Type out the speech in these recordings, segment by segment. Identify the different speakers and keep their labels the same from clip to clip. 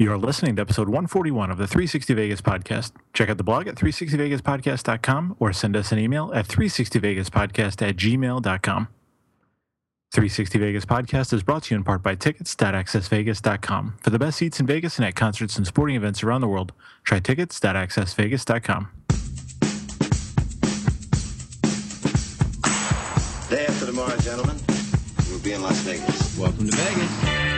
Speaker 1: You're listening to episode 141 of the 360 Vegas podcast. Check out the blog at 360vegaspodcast.com or send us an email at 360vegaspodcast at gmail.com. 360 Vegas podcast is brought to you in part by tickets.accessvegas.com. For the best seats in Vegas and at concerts and sporting events around the world, try tickets.accessvegas.com.
Speaker 2: Day after tomorrow, gentlemen, we'll be in Las Vegas.
Speaker 3: Welcome to Vegas.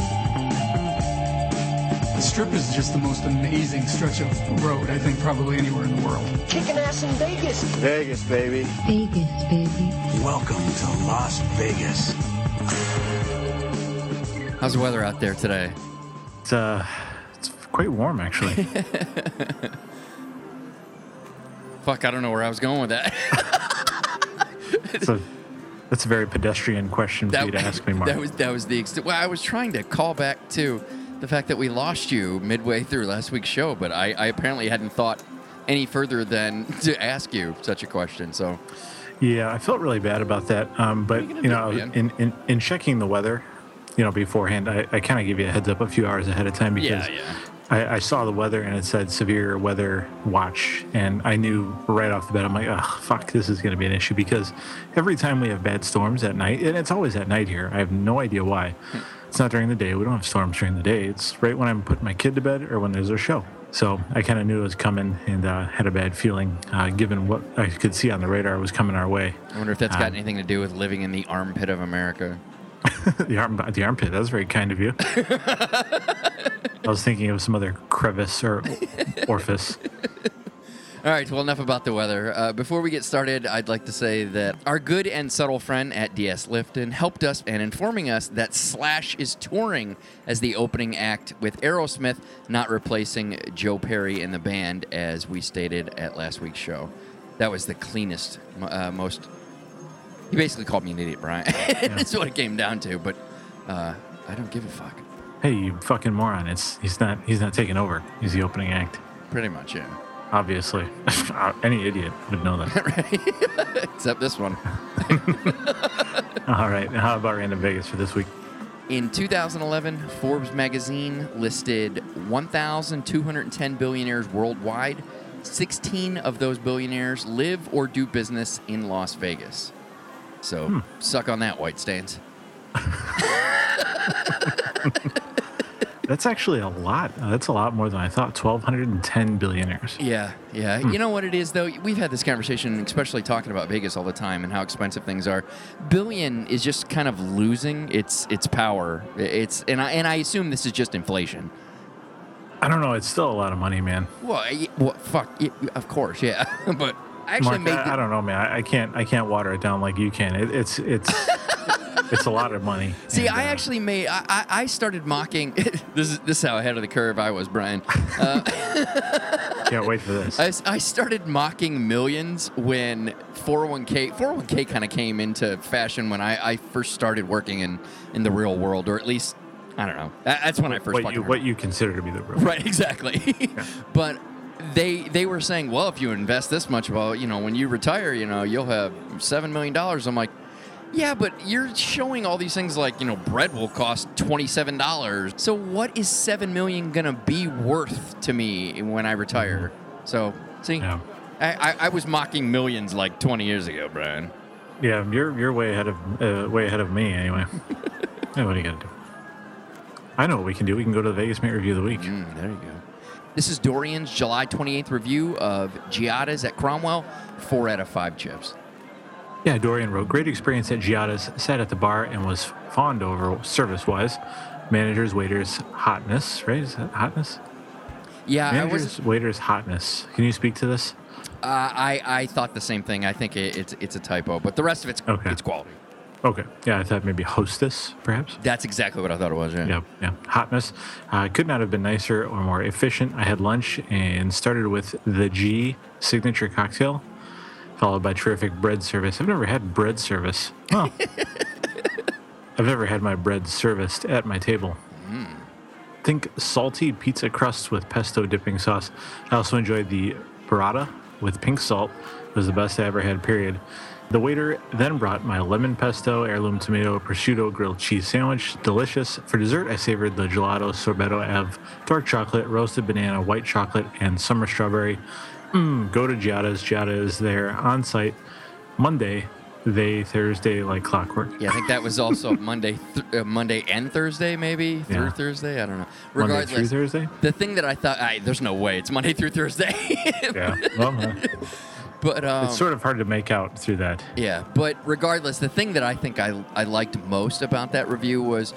Speaker 4: The strip is just the most amazing stretch of road, I think, probably anywhere in the world.
Speaker 5: Kicking ass in Vegas.
Speaker 2: Vegas, baby.
Speaker 6: Vegas, baby.
Speaker 7: Welcome to Las Vegas.
Speaker 3: How's the weather out there today?
Speaker 1: It's, uh, it's quite warm, actually.
Speaker 3: Fuck, I don't know where I was going with that.
Speaker 1: It's a, that's a very pedestrian question for you to ask me, Mark.
Speaker 3: That was that was the extent. Well, I was trying to call back to the fact that we lost you midway through last week's show, but I, I apparently hadn't thought any further than to ask you such a question. So
Speaker 1: Yeah, I felt really bad about that. Um, but
Speaker 3: you
Speaker 1: you know,
Speaker 3: do,
Speaker 1: in, in in checking the weather, you know, beforehand, I, I kind of give you a heads up a few hours ahead of time because
Speaker 3: Yeah, yeah.
Speaker 1: I, I saw the weather and it said severe weather watch, and I knew right off the bat. I'm like, oh fuck, this is going to be an issue because every time we have bad storms at night, and it's always at night here. I have no idea why. It's not during the day. We don't have storms during the day. It's right when I'm putting my kid to bed or when there's a show. So I kind of knew it was coming and uh, had a bad feeling, uh, given what I could see on the radar was coming our way.
Speaker 3: I wonder if that's got
Speaker 1: Um,
Speaker 3: anything to do with living in the armpit of America.
Speaker 1: the arm, the armpit. That was very kind of you. I was thinking of some other crevice or orifice.
Speaker 3: All right, well, enough about the weather. Uh, before we get started, I'd like to say that our good and subtle friend at DS Lifton helped us in informing us that Slash is touring as the opening act with Aerosmith, not replacing Joe Perry in the band, as we stated at last week's show. That was the cleanest, uh, most. He basically called me an idiot, Brian. That's what it came down to, but uh, I don't give a fuck.
Speaker 1: Hey, you fucking moron! It's he's not he's not taking over. He's the opening act.
Speaker 3: Pretty much, yeah.
Speaker 1: Obviously, uh, any idiot would know that.
Speaker 3: Except this one.
Speaker 1: All right, how about Random Vegas for this week?
Speaker 3: In 2011, Forbes magazine listed 1,210 billionaires worldwide. 16 of those billionaires live or do business in Las Vegas. So, hmm. suck on that, White Stains.
Speaker 1: That's actually a lot. Uh, that's a lot more than I thought. Twelve hundred and ten billionaires.
Speaker 3: Yeah, yeah. You know what it is, though? We've had this conversation, especially talking about Vegas all the time and how expensive things are. Billion is just kind of losing its its power. It's and I and I assume this is just inflation.
Speaker 1: I don't know. It's still a lot of money, man.
Speaker 3: Well, well fuck. Of course, yeah. but I actually
Speaker 1: Mark. I,
Speaker 3: the-
Speaker 1: I don't know, man. I, I can't. I can't water it down like you can. It, it's it's it's a lot of money.
Speaker 3: See,
Speaker 1: And,
Speaker 3: I
Speaker 1: uh,
Speaker 3: actually made. I, I, I started mocking. this is this is how ahead of the curve I was, Brian. Uh,
Speaker 1: can't wait for this.
Speaker 3: I started mocking millions when 401k 401k kind of came into fashion when I, I first started working in in the real world, or at least I don't know. That's when I first
Speaker 1: what you what you consider to be the real.
Speaker 3: Right, exactly. but they they were saying, well, if you invest this much, well, you know, when you retire, you know, you'll have seven million dollars. I'm like, yeah, but you're showing all these things like you know, bread will cost twenty seven dollars. So what is seven million gonna be worth to me when I retire? So see,
Speaker 1: Yeah.
Speaker 3: I, I, I was mocking millions like twenty years ago, Brian.
Speaker 1: Yeah, you're you're way ahead of uh, way ahead of me anyway. yeah, what are you gonna do? I know what we can do. We can go to the Vegas Mate Review of the Week.
Speaker 3: Mm, there you go. This is Dorian's July 28th review of Giada's at Cromwell. Four out of five chips.
Speaker 1: Yeah, Dorian wrote, great experience at Giada's, sat at the bar and was fond over service-wise. Managers, waiters, hotness, right? Is that hotness?
Speaker 3: Yeah, I was.
Speaker 1: Managers, waiters, hotness. Can you speak to this?
Speaker 3: Uh, I I thought the same thing. I think it, it's it's a typo, but the rest of it's
Speaker 1: Okay.
Speaker 3: it's quality.
Speaker 1: Okay. Yeah, I thought maybe hostess, perhaps.
Speaker 3: That's exactly what I thought it was. Yeah.
Speaker 1: Yep, yeah. Hotness. Uh, could not have been nicer or more efficient. I had lunch and started with the G signature cocktail, followed by terrific bread service. I've never had bread service. Well, I've never had my bread serviced at my table. Hmm. Think salty pizza crusts with pesto dipping sauce. I also enjoyed the burrata with pink salt. It was the best I ever had, period. The waiter then brought my lemon pesto, heirloom tomato, prosciutto grilled cheese sandwich. Delicious. For dessert, I savored the gelato sorbetto of dark chocolate, roasted banana, white chocolate, and summer strawberry. Mmm, go to Giada's. Giada is there on site Monday, they Thursday like clockwork.
Speaker 3: Yeah, I think that was also Monday, th- uh, Monday and Thursday, maybe through
Speaker 1: Yeah.
Speaker 3: Thursday. I don't know.
Speaker 1: Monday through Thursday?
Speaker 3: the thing that I thought, I, there's no way it's Monday through Thursday.
Speaker 1: Yeah. Well, uh,
Speaker 3: but um,
Speaker 1: it's sort of hard to make out through that.
Speaker 3: Yeah, but regardless, the thing that I think I, I liked most about that review was,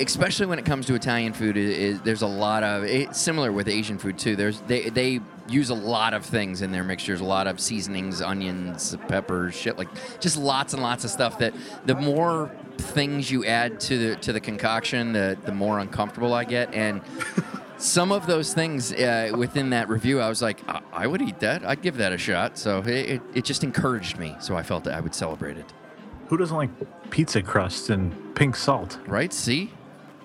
Speaker 3: especially when it comes to Italian food, is, is there's a lot of it's similar with Asian food too. There's they they use a lot of things in their mixtures, a lot of seasonings, onions, peppers, shit like just lots and lots of stuff. That the more things you add to the to the concoction, the the more uncomfortable I get and. Some of those things uh, within that review, I was like, I-, I would eat that. I'd give that a shot. So it, it, it just encouraged me. So I felt that I would celebrate it.
Speaker 1: Who doesn't like pizza crust and pink salt?
Speaker 3: Right? See?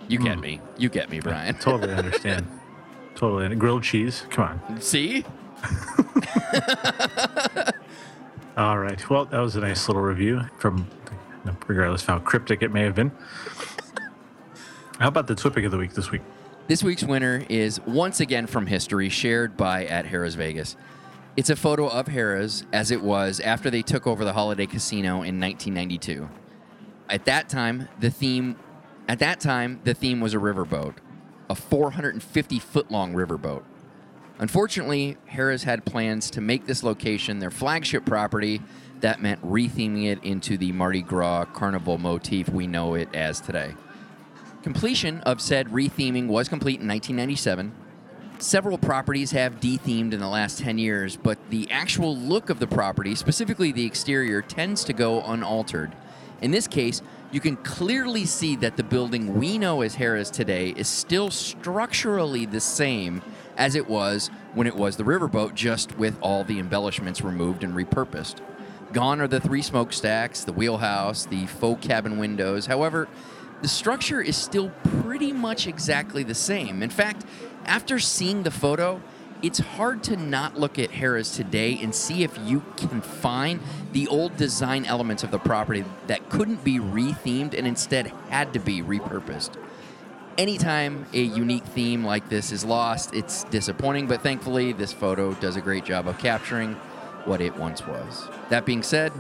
Speaker 3: You get me. You get me, Brian.
Speaker 1: Totally understand. Totally. And grilled cheese. Come on.
Speaker 3: See?
Speaker 1: All right. Well, that was a nice little review from, regardless of how cryptic it may have been. How about the Twitpic of the week this week?
Speaker 3: This week's winner is once again from history, shared by at Harrah's Vegas. It's a photo of Harrah's as it was after they took over the Holiday Casino in 1992. At that time, the theme at that time the theme was a riverboat, a 450 foot long riverboat. Unfortunately, Harrah's had plans to make this location their flagship property. That meant retheming it into the Mardi Gras carnival motif we know it as today. Completion of said retheming was complete in 1997. Several properties have dethemed in the last 10 years, but the actual look of the property, specifically the exterior, tends to go unaltered. In this case, you can clearly see that the building we know as Harrah's today is still structurally the same as it was when it was the riverboat, just with all the embellishments removed and repurposed. Gone are the three smokestacks, the wheelhouse, the faux cabin windows. However, the structure is still pretty much exactly the same. In fact, after seeing the photo, it's hard to not look at Harrah's today and see if you can find the old design elements of the property that couldn't be rethemed and instead had to be repurposed. Anytime a unique theme like this is lost, it's disappointing, but thankfully, this photo does a great job of capturing what it once was. That being said,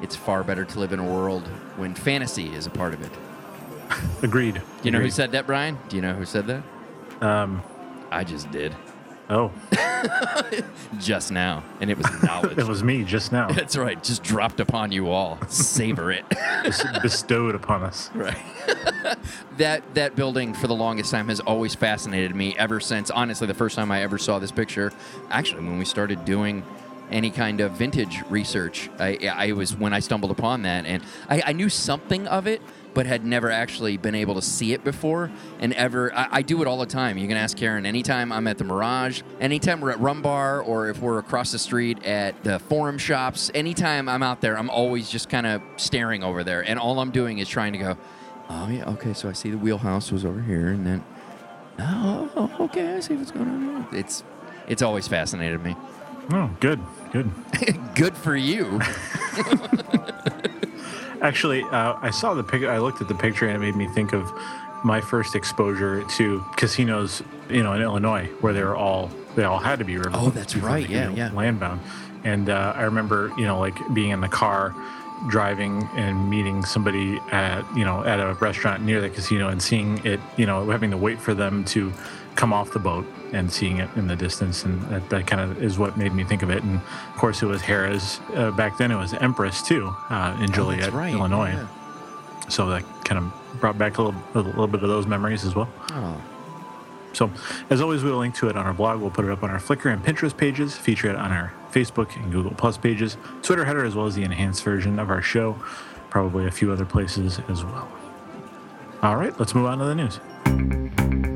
Speaker 3: it's far better to live in a world when fantasy is a part of it.
Speaker 1: Agreed.
Speaker 3: Do you know who said that, Brian? Do you know who said that?
Speaker 1: Um,
Speaker 3: I just did.
Speaker 1: Oh,
Speaker 3: Just now. And it was knowledge.
Speaker 1: it was me just now.
Speaker 3: That's right. Just dropped upon you all. Savor it.
Speaker 1: Bes- bestowed upon us.
Speaker 3: right. that that building for the longest time has always fascinated me ever since honestly the first time I ever saw this picture. Actually, when we started doing any kind of vintage research, I, I was when I stumbled upon that and I, I knew something of it, but had never actually been able to see it before. And ever, I, I do it all the time. You can ask Karen anytime I'm at the Mirage, anytime we're at Rum Bar, or if we're across the street at the Forum shops. Anytime I'm out there, I'm always just kind of staring over there, and all I'm doing is trying to go. Oh yeah, okay. So I see the wheelhouse was over here, and then oh, okay, I see what's going on. Here. It's it's always fascinated me.
Speaker 1: Oh, good, good.
Speaker 3: Good for you.
Speaker 1: Actually, uh, I saw the picture. I looked at the picture, and it made me think of my first exposure to casinos, you know, in Illinois, where they were all they all had to be.
Speaker 3: Oh, that's right. Yeah, yeah.
Speaker 1: Landbound, and uh, I remember, you know, like being in the car, driving and meeting somebody at, you know, at a restaurant near the casino, and seeing it, you know, having to wait for them to come off the boat and seeing it in the distance, and that, that kind of is what made me think of it. And of course, it was Harrah's. Uh, back then, it was Empress too uh, in Joliet,
Speaker 3: right.
Speaker 1: Illinois.
Speaker 3: Yeah.
Speaker 1: So that kind of brought back a little, a little bit of those memories as well.
Speaker 3: Oh.
Speaker 1: So, as always, we will link to it on our blog. We'll put it up on our Flickr and Pinterest pages, feature it on our Facebook and Google Plus pages, Twitter header, as well as the enhanced version of our show. probably a few other places as well. All right, let's move on to the news.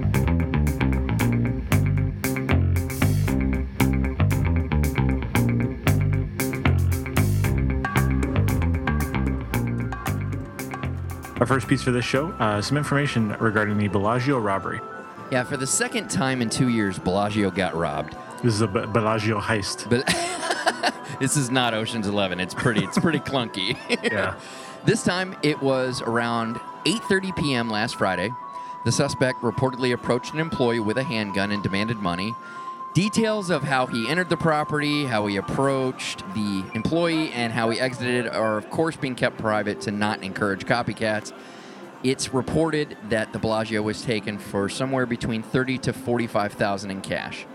Speaker 1: First piece for this show uh, some information regarding the Bellagio robbery.
Speaker 3: Yeah, for the second time in two years, Bellagio got robbed.
Speaker 1: This is a Be- Bellagio heist.
Speaker 3: But this is not Ocean's Eleven. It's pretty. It's pretty clunky.
Speaker 1: Yeah.
Speaker 3: This time it was around 8:30 p.m. last Friday. The suspect reportedly approached an employee with a handgun and demanded money. Details of how he entered the property, how he approached the employee, and how he exited are, of course, being kept private to not encourage copycats. It's reported that the Bellagio was taken for somewhere between 30 to 45,000 in cash.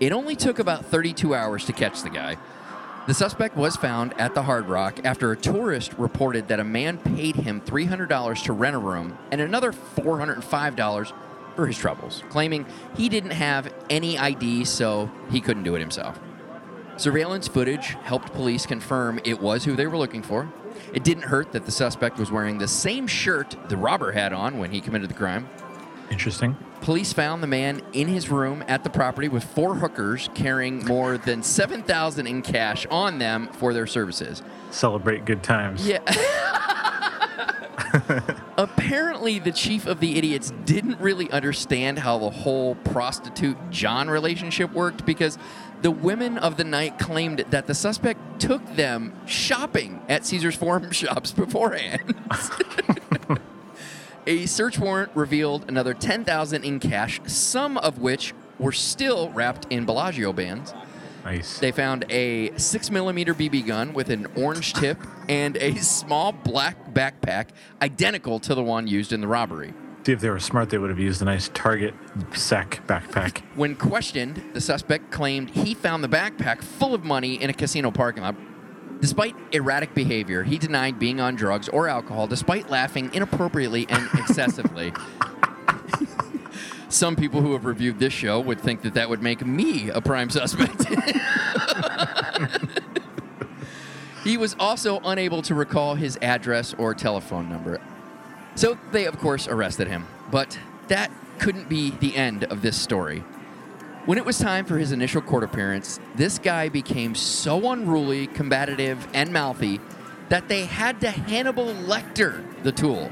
Speaker 3: It only took about 32 hours to catch the guy. The suspect was found at the Hard Rock after a tourist reported that a man paid him $300 to rent a room and another $405 for his troubles, claiming he didn't have any ID, so he couldn't do it himself. Surveillance footage helped police confirm it was who they were looking for. It didn't hurt that the suspect was wearing the same shirt the robber had on when he committed the crime.
Speaker 1: Interesting.
Speaker 3: Police found the man in his room at the property with four hookers carrying more than 7,000 in cash on them for their services.
Speaker 1: Celebrate good times.
Speaker 3: Yeah. Apparently, the chief of the idiots didn't really understand how the whole prostitute John relationship worked because the women of the night claimed that the suspect took them shopping at Caesar's Forum shops beforehand. A search warrant revealed another 10,000 in cash, some of which were still wrapped in Bellagio bands.
Speaker 1: Nice.
Speaker 3: They found a 6mm BB gun with an orange tip and a small black backpack identical to the one used in the robbery.
Speaker 1: See, if they were smart, they would have used a nice Target sack backpack.
Speaker 3: When questioned, the suspect claimed he found the backpack full of money in a casino parking lot. Despite erratic behavior, he denied being on drugs or alcohol, despite laughing inappropriately and excessively. Some people who have reviewed this show would think that that would make me a prime suspect. he was also unable to recall his address or telephone number. So they, of course, arrested him. But that couldn't be the end of this story. When it was time for his initial court appearance, this guy became so unruly, combative, and mouthy that they had to Hannibal Lecter the tool.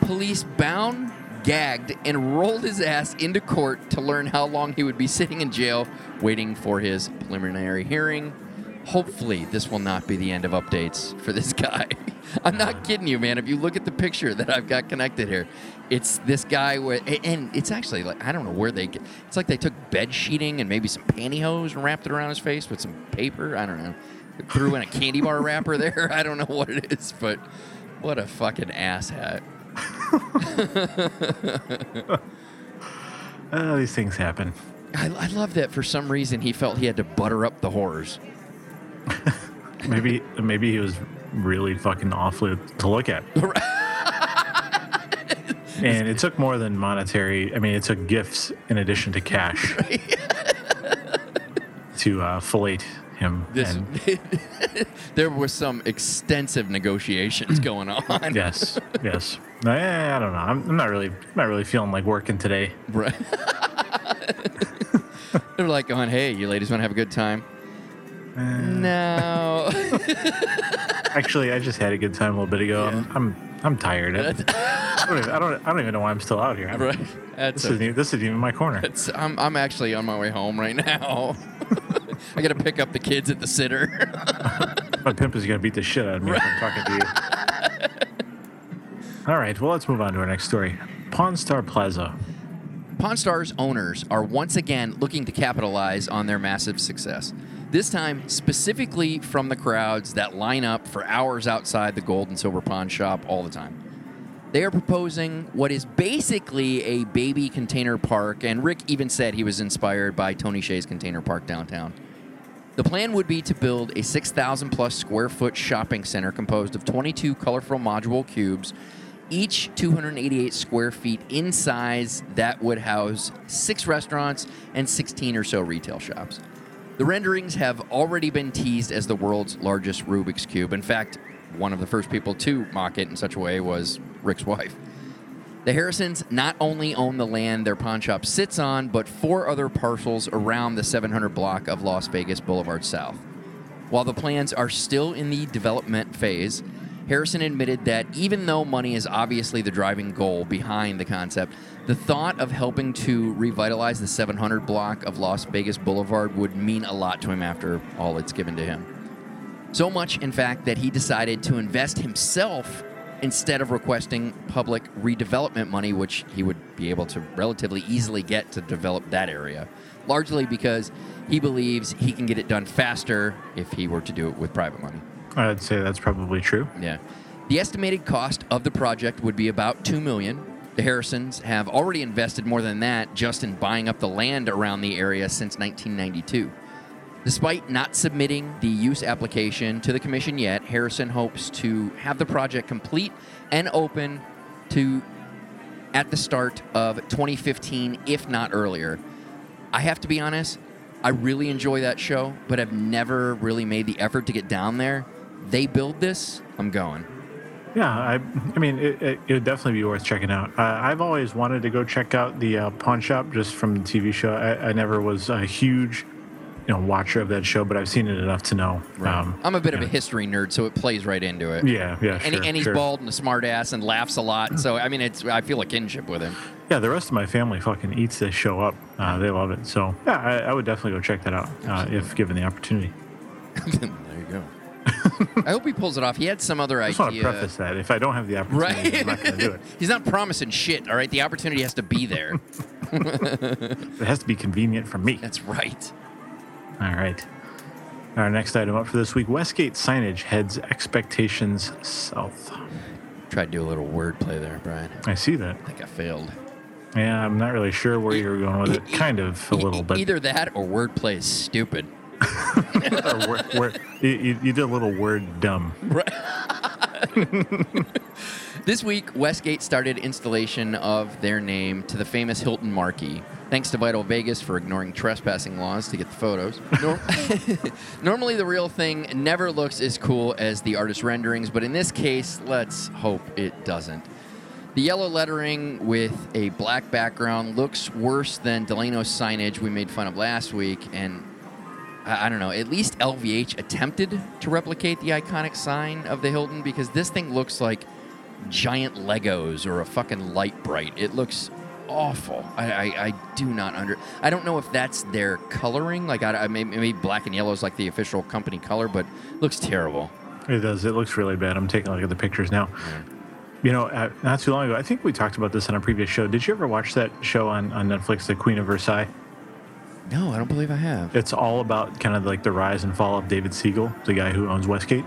Speaker 3: Police bound, gagged, and rolled his ass into court to learn how long he would be sitting in jail waiting for his preliminary hearing. Hopefully, this will not be the end of updates for this guy. I'm not kidding you, man. If you look at the picture that I've got connected here, it's this guy with, and it's actually like I don't know where they get. It's like they took bed sheeting and maybe some pantyhose and wrapped it around his face with some paper. I don't know. Threw in a candy bar wrapper there. I don't know what it is, but what a fucking ass hat.
Speaker 1: Oh, these things happen.
Speaker 3: I, I love that for some reason he felt he had to butter up the horrors.
Speaker 1: Maybe, maybe he was really fucking awfully to look at. and it took more than monetary. I mean, it took gifts in addition to cash to uh, fillet him.
Speaker 3: This,
Speaker 1: and
Speaker 3: there was some extensive negotiations going on.
Speaker 1: yes, yes. I, I don't know. I'm, I'm not really, I'm not really feeling like working today.
Speaker 3: Right. They're like going, "Hey, you ladies want to have a good time?" Eh. no.
Speaker 1: Actually, I just had a good time a little bit ago. I'm, I'm, I'm tired. I, don't even, I don't, I don't even know why I'm still out here. I'm-
Speaker 3: right. That's
Speaker 1: This isn't, even, this isn't even my corner.
Speaker 3: I'm, I'm actually on my way home right now. I got to pick up the kids at the sitter.
Speaker 1: My pimp is going to beat the shit out of me if I'm talking to you. All right, well, let's move on to our next story. Pawn Star Plaza.
Speaker 3: Pawn Stars owners are once again looking to capitalize on their massive success. This time, specifically from the crowds that line up for hours outside the gold and silver pawn shop all the time. They are proposing what is basically a baby container park, and Rick even said he was inspired by Tony Hsieh's container park downtown. The plan would be to build a 6,000 plus square foot shopping center composed of 22 colorful module cubes, each 288 square feet in size, that would house six restaurants and 16 or so retail shops. The renderings have already been teased as the world's largest Rubik's Cube. In fact, one of the first people to mock it in such a way was Rick's wife. The Harrisons not only own the land their pawn shop sits on, but four other parcels around the 700 block of Las Vegas Boulevard South. While the plans are still in the development phase, Harrison admitted that even though money is obviously the driving goal behind the concept, the thought of helping to revitalize the 700 block of Las Vegas Boulevard would mean a lot to him after all it's given to him. So much, in fact, that he decided to invest himself instead of requesting public redevelopment money, which he would be able to relatively easily get to develop that area, largely because he believes he can get it done faster if he were to do it with private money.
Speaker 1: I'd say that's probably true.
Speaker 3: Yeah. The estimated cost of the project would be about 2 million. The Harrisons have already invested more than that just in buying up the land around the area since 1992. Despite not submitting the use application to the commission yet, Harrison hopes to have the project complete and open to at the start of 2015 if not earlier. I have to be honest, I really enjoy that show, but I've never really made the effort to get down there. They build this, I'm going.
Speaker 1: Yeah, I, I mean, it, it, it would definitely be worth checking out. Uh, I've always wanted to go check out the uh, pawn shop just from the TV show. I, I never was a huge, you know, watcher of that show, but I've seen it enough to know. Um,
Speaker 3: I'm a bit of
Speaker 1: yeah.
Speaker 3: a history nerd, so it plays right into it.
Speaker 1: Yeah, yeah,
Speaker 3: And,
Speaker 1: sure,
Speaker 3: and he's
Speaker 1: sure.
Speaker 3: bald and a smart ass and laughs a lot. So I mean, it's I feel a kinship with him.
Speaker 1: Yeah, the rest of my family fucking eats this show up. Uh, they love it. So yeah, I, I would definitely go check that out uh, if given the opportunity.
Speaker 3: there you go. I hope he pulls it off. He had some other idea.
Speaker 1: I just want to preface that if I don't have the opportunity,
Speaker 3: Right?
Speaker 1: I'm not going to do it.
Speaker 3: He's not promising shit. All right, the opportunity has to be there.
Speaker 1: It has to be convenient for me.
Speaker 3: That's right.
Speaker 1: All right. Our next item up for this week Westgate signage heads expectations south.
Speaker 3: Tried to do a little wordplay there, Brian.
Speaker 1: I see that.
Speaker 3: I think I failed.
Speaker 1: Yeah, I'm not really sure where you're going with it. Kind of a little, bit.
Speaker 3: Either that or wordplay is stupid.
Speaker 1: or where, where, you, you you did a little word dumb.
Speaker 3: This week, Westgate started installation of their name to the famous Hilton marquee. Thanks to Vital Vegas for ignoring trespassing laws to get the photos. Nor- Normally, the real thing never looks as cool as the artist renderings, but in this case, let's hope it doesn't. The yellow lettering with a black background looks worse than Delano's signage we made fun of last week, and I I don't know. At least LVH attempted to replicate the iconic sign of the Hilton because this thing looks like giant Legos or a fucking Lite-Brite. It looks awful. I, I, I do not under. I don't know if that's their coloring. Like I, I maybe, black and yellow is like the official company color, but it looks terrible.
Speaker 1: It does. It looks really bad. I'm taking a look at the pictures now. You know, uh, not too long ago, I think we talked about this on a previous show. Did you ever watch that show on, on Netflix, The Queen of Versailles?
Speaker 3: No, I don't believe I have.
Speaker 1: It's all about kind of like the rise and fall of David Siegel, the guy who owns Westgate.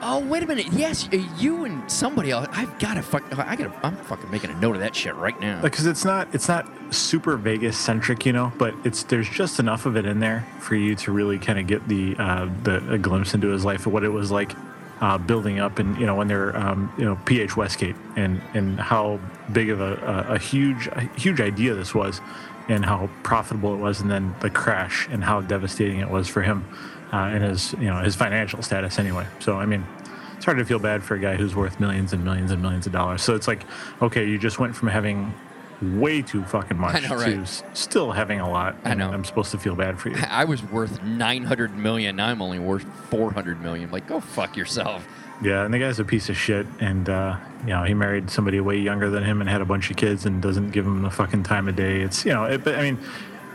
Speaker 3: Oh wait a minute. Yes, you and somebody else. I've got to fuck. I got. I'm fucking making a note of that shit right now.
Speaker 1: because it's not it's not super Vegas centric, you know, but it's there's just enough of it in there for you to really kind of get the uh, the a glimpse into his life of what it was like uh, building up and you know when they're um, you know PH Westgate and and how big of a, a, a huge a huge idea this was and how profitable it was and then the crash and how devastating it was for him uh, and his you know his financial status anyway. So I mean. It's hard to feel bad for a guy who's worth millions and millions and millions of dollars. So it's like, okay, you just went from having way too fucking much
Speaker 3: know,
Speaker 1: to s- still having a lot.
Speaker 3: I
Speaker 1: and
Speaker 3: know.
Speaker 1: I'm supposed to feel bad for you.
Speaker 3: I was worth 900 million. Now I'm only worth 400 million. Like, go fuck yourself.
Speaker 1: Yeah, and the guy's a piece of shit. And uh, you know, he married somebody way younger than him and had a bunch of kids and doesn't give him the fucking time of day. It's you know, it, but I mean,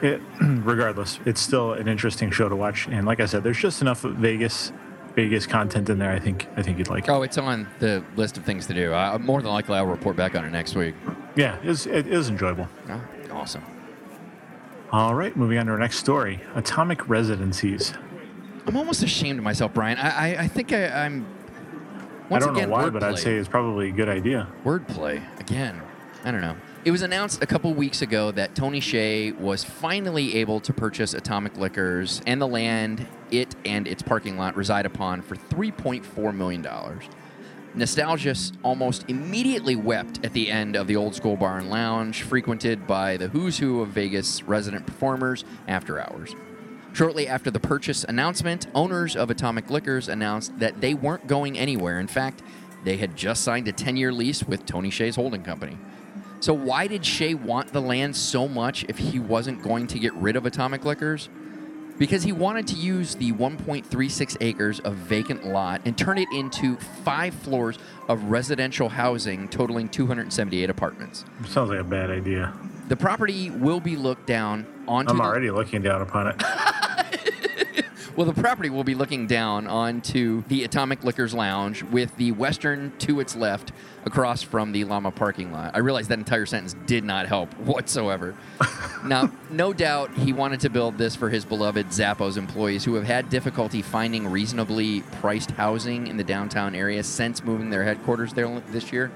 Speaker 1: it, regardless, it's still an interesting show to watch. And like I said, there's just enough Vegas Vegas content in there. I think I think you'd like. it.
Speaker 3: Oh, it's on the list of things to do. I, more than likely, I'll report back on it next week.
Speaker 1: Yeah, it's, it is enjoyable.
Speaker 3: Oh, awesome.
Speaker 1: All right, moving on to our next story: Atomic Residencies.
Speaker 3: I'm almost ashamed of myself, Brian. I, I, I think I, I'm. Once
Speaker 1: I don't
Speaker 3: again,
Speaker 1: know why, but I'd say it's probably a good idea.
Speaker 3: wordplay again. I don't know. It was announced a couple weeks ago that Tony Hsieh was finally able to purchase Atomic Liquors and the land it and its parking lot reside upon for $3.4 million. Nostalgists almost immediately wept at the end of the old school bar and lounge, frequented by the who's who of Vegas resident performers after hours. Shortly after the purchase announcement, owners of Atomic Liquors announced that they weren't going anywhere. In fact, they had just signed a 10 year lease with Tony Hsieh's holding company. So, why did Hsieh want the land so much if he wasn't going to get rid of Atomic Liquors? Because he wanted to use the 1.36 acres of vacant lot and turn it into five floors of residential housing totaling 278 apartments.
Speaker 1: Sounds like a bad idea.
Speaker 3: The property will be looked down onto
Speaker 1: I'm
Speaker 3: the-
Speaker 1: already looking down upon it.
Speaker 3: Well, the property will be looking down onto the Atomic Liquors Lounge with the western to its left across from the Llama parking lot. I realize that entire sentence did not help whatsoever. now, no doubt he wanted to build this for his beloved Zappos employees who have had difficulty finding reasonably priced housing in the downtown area since moving their headquarters there this year.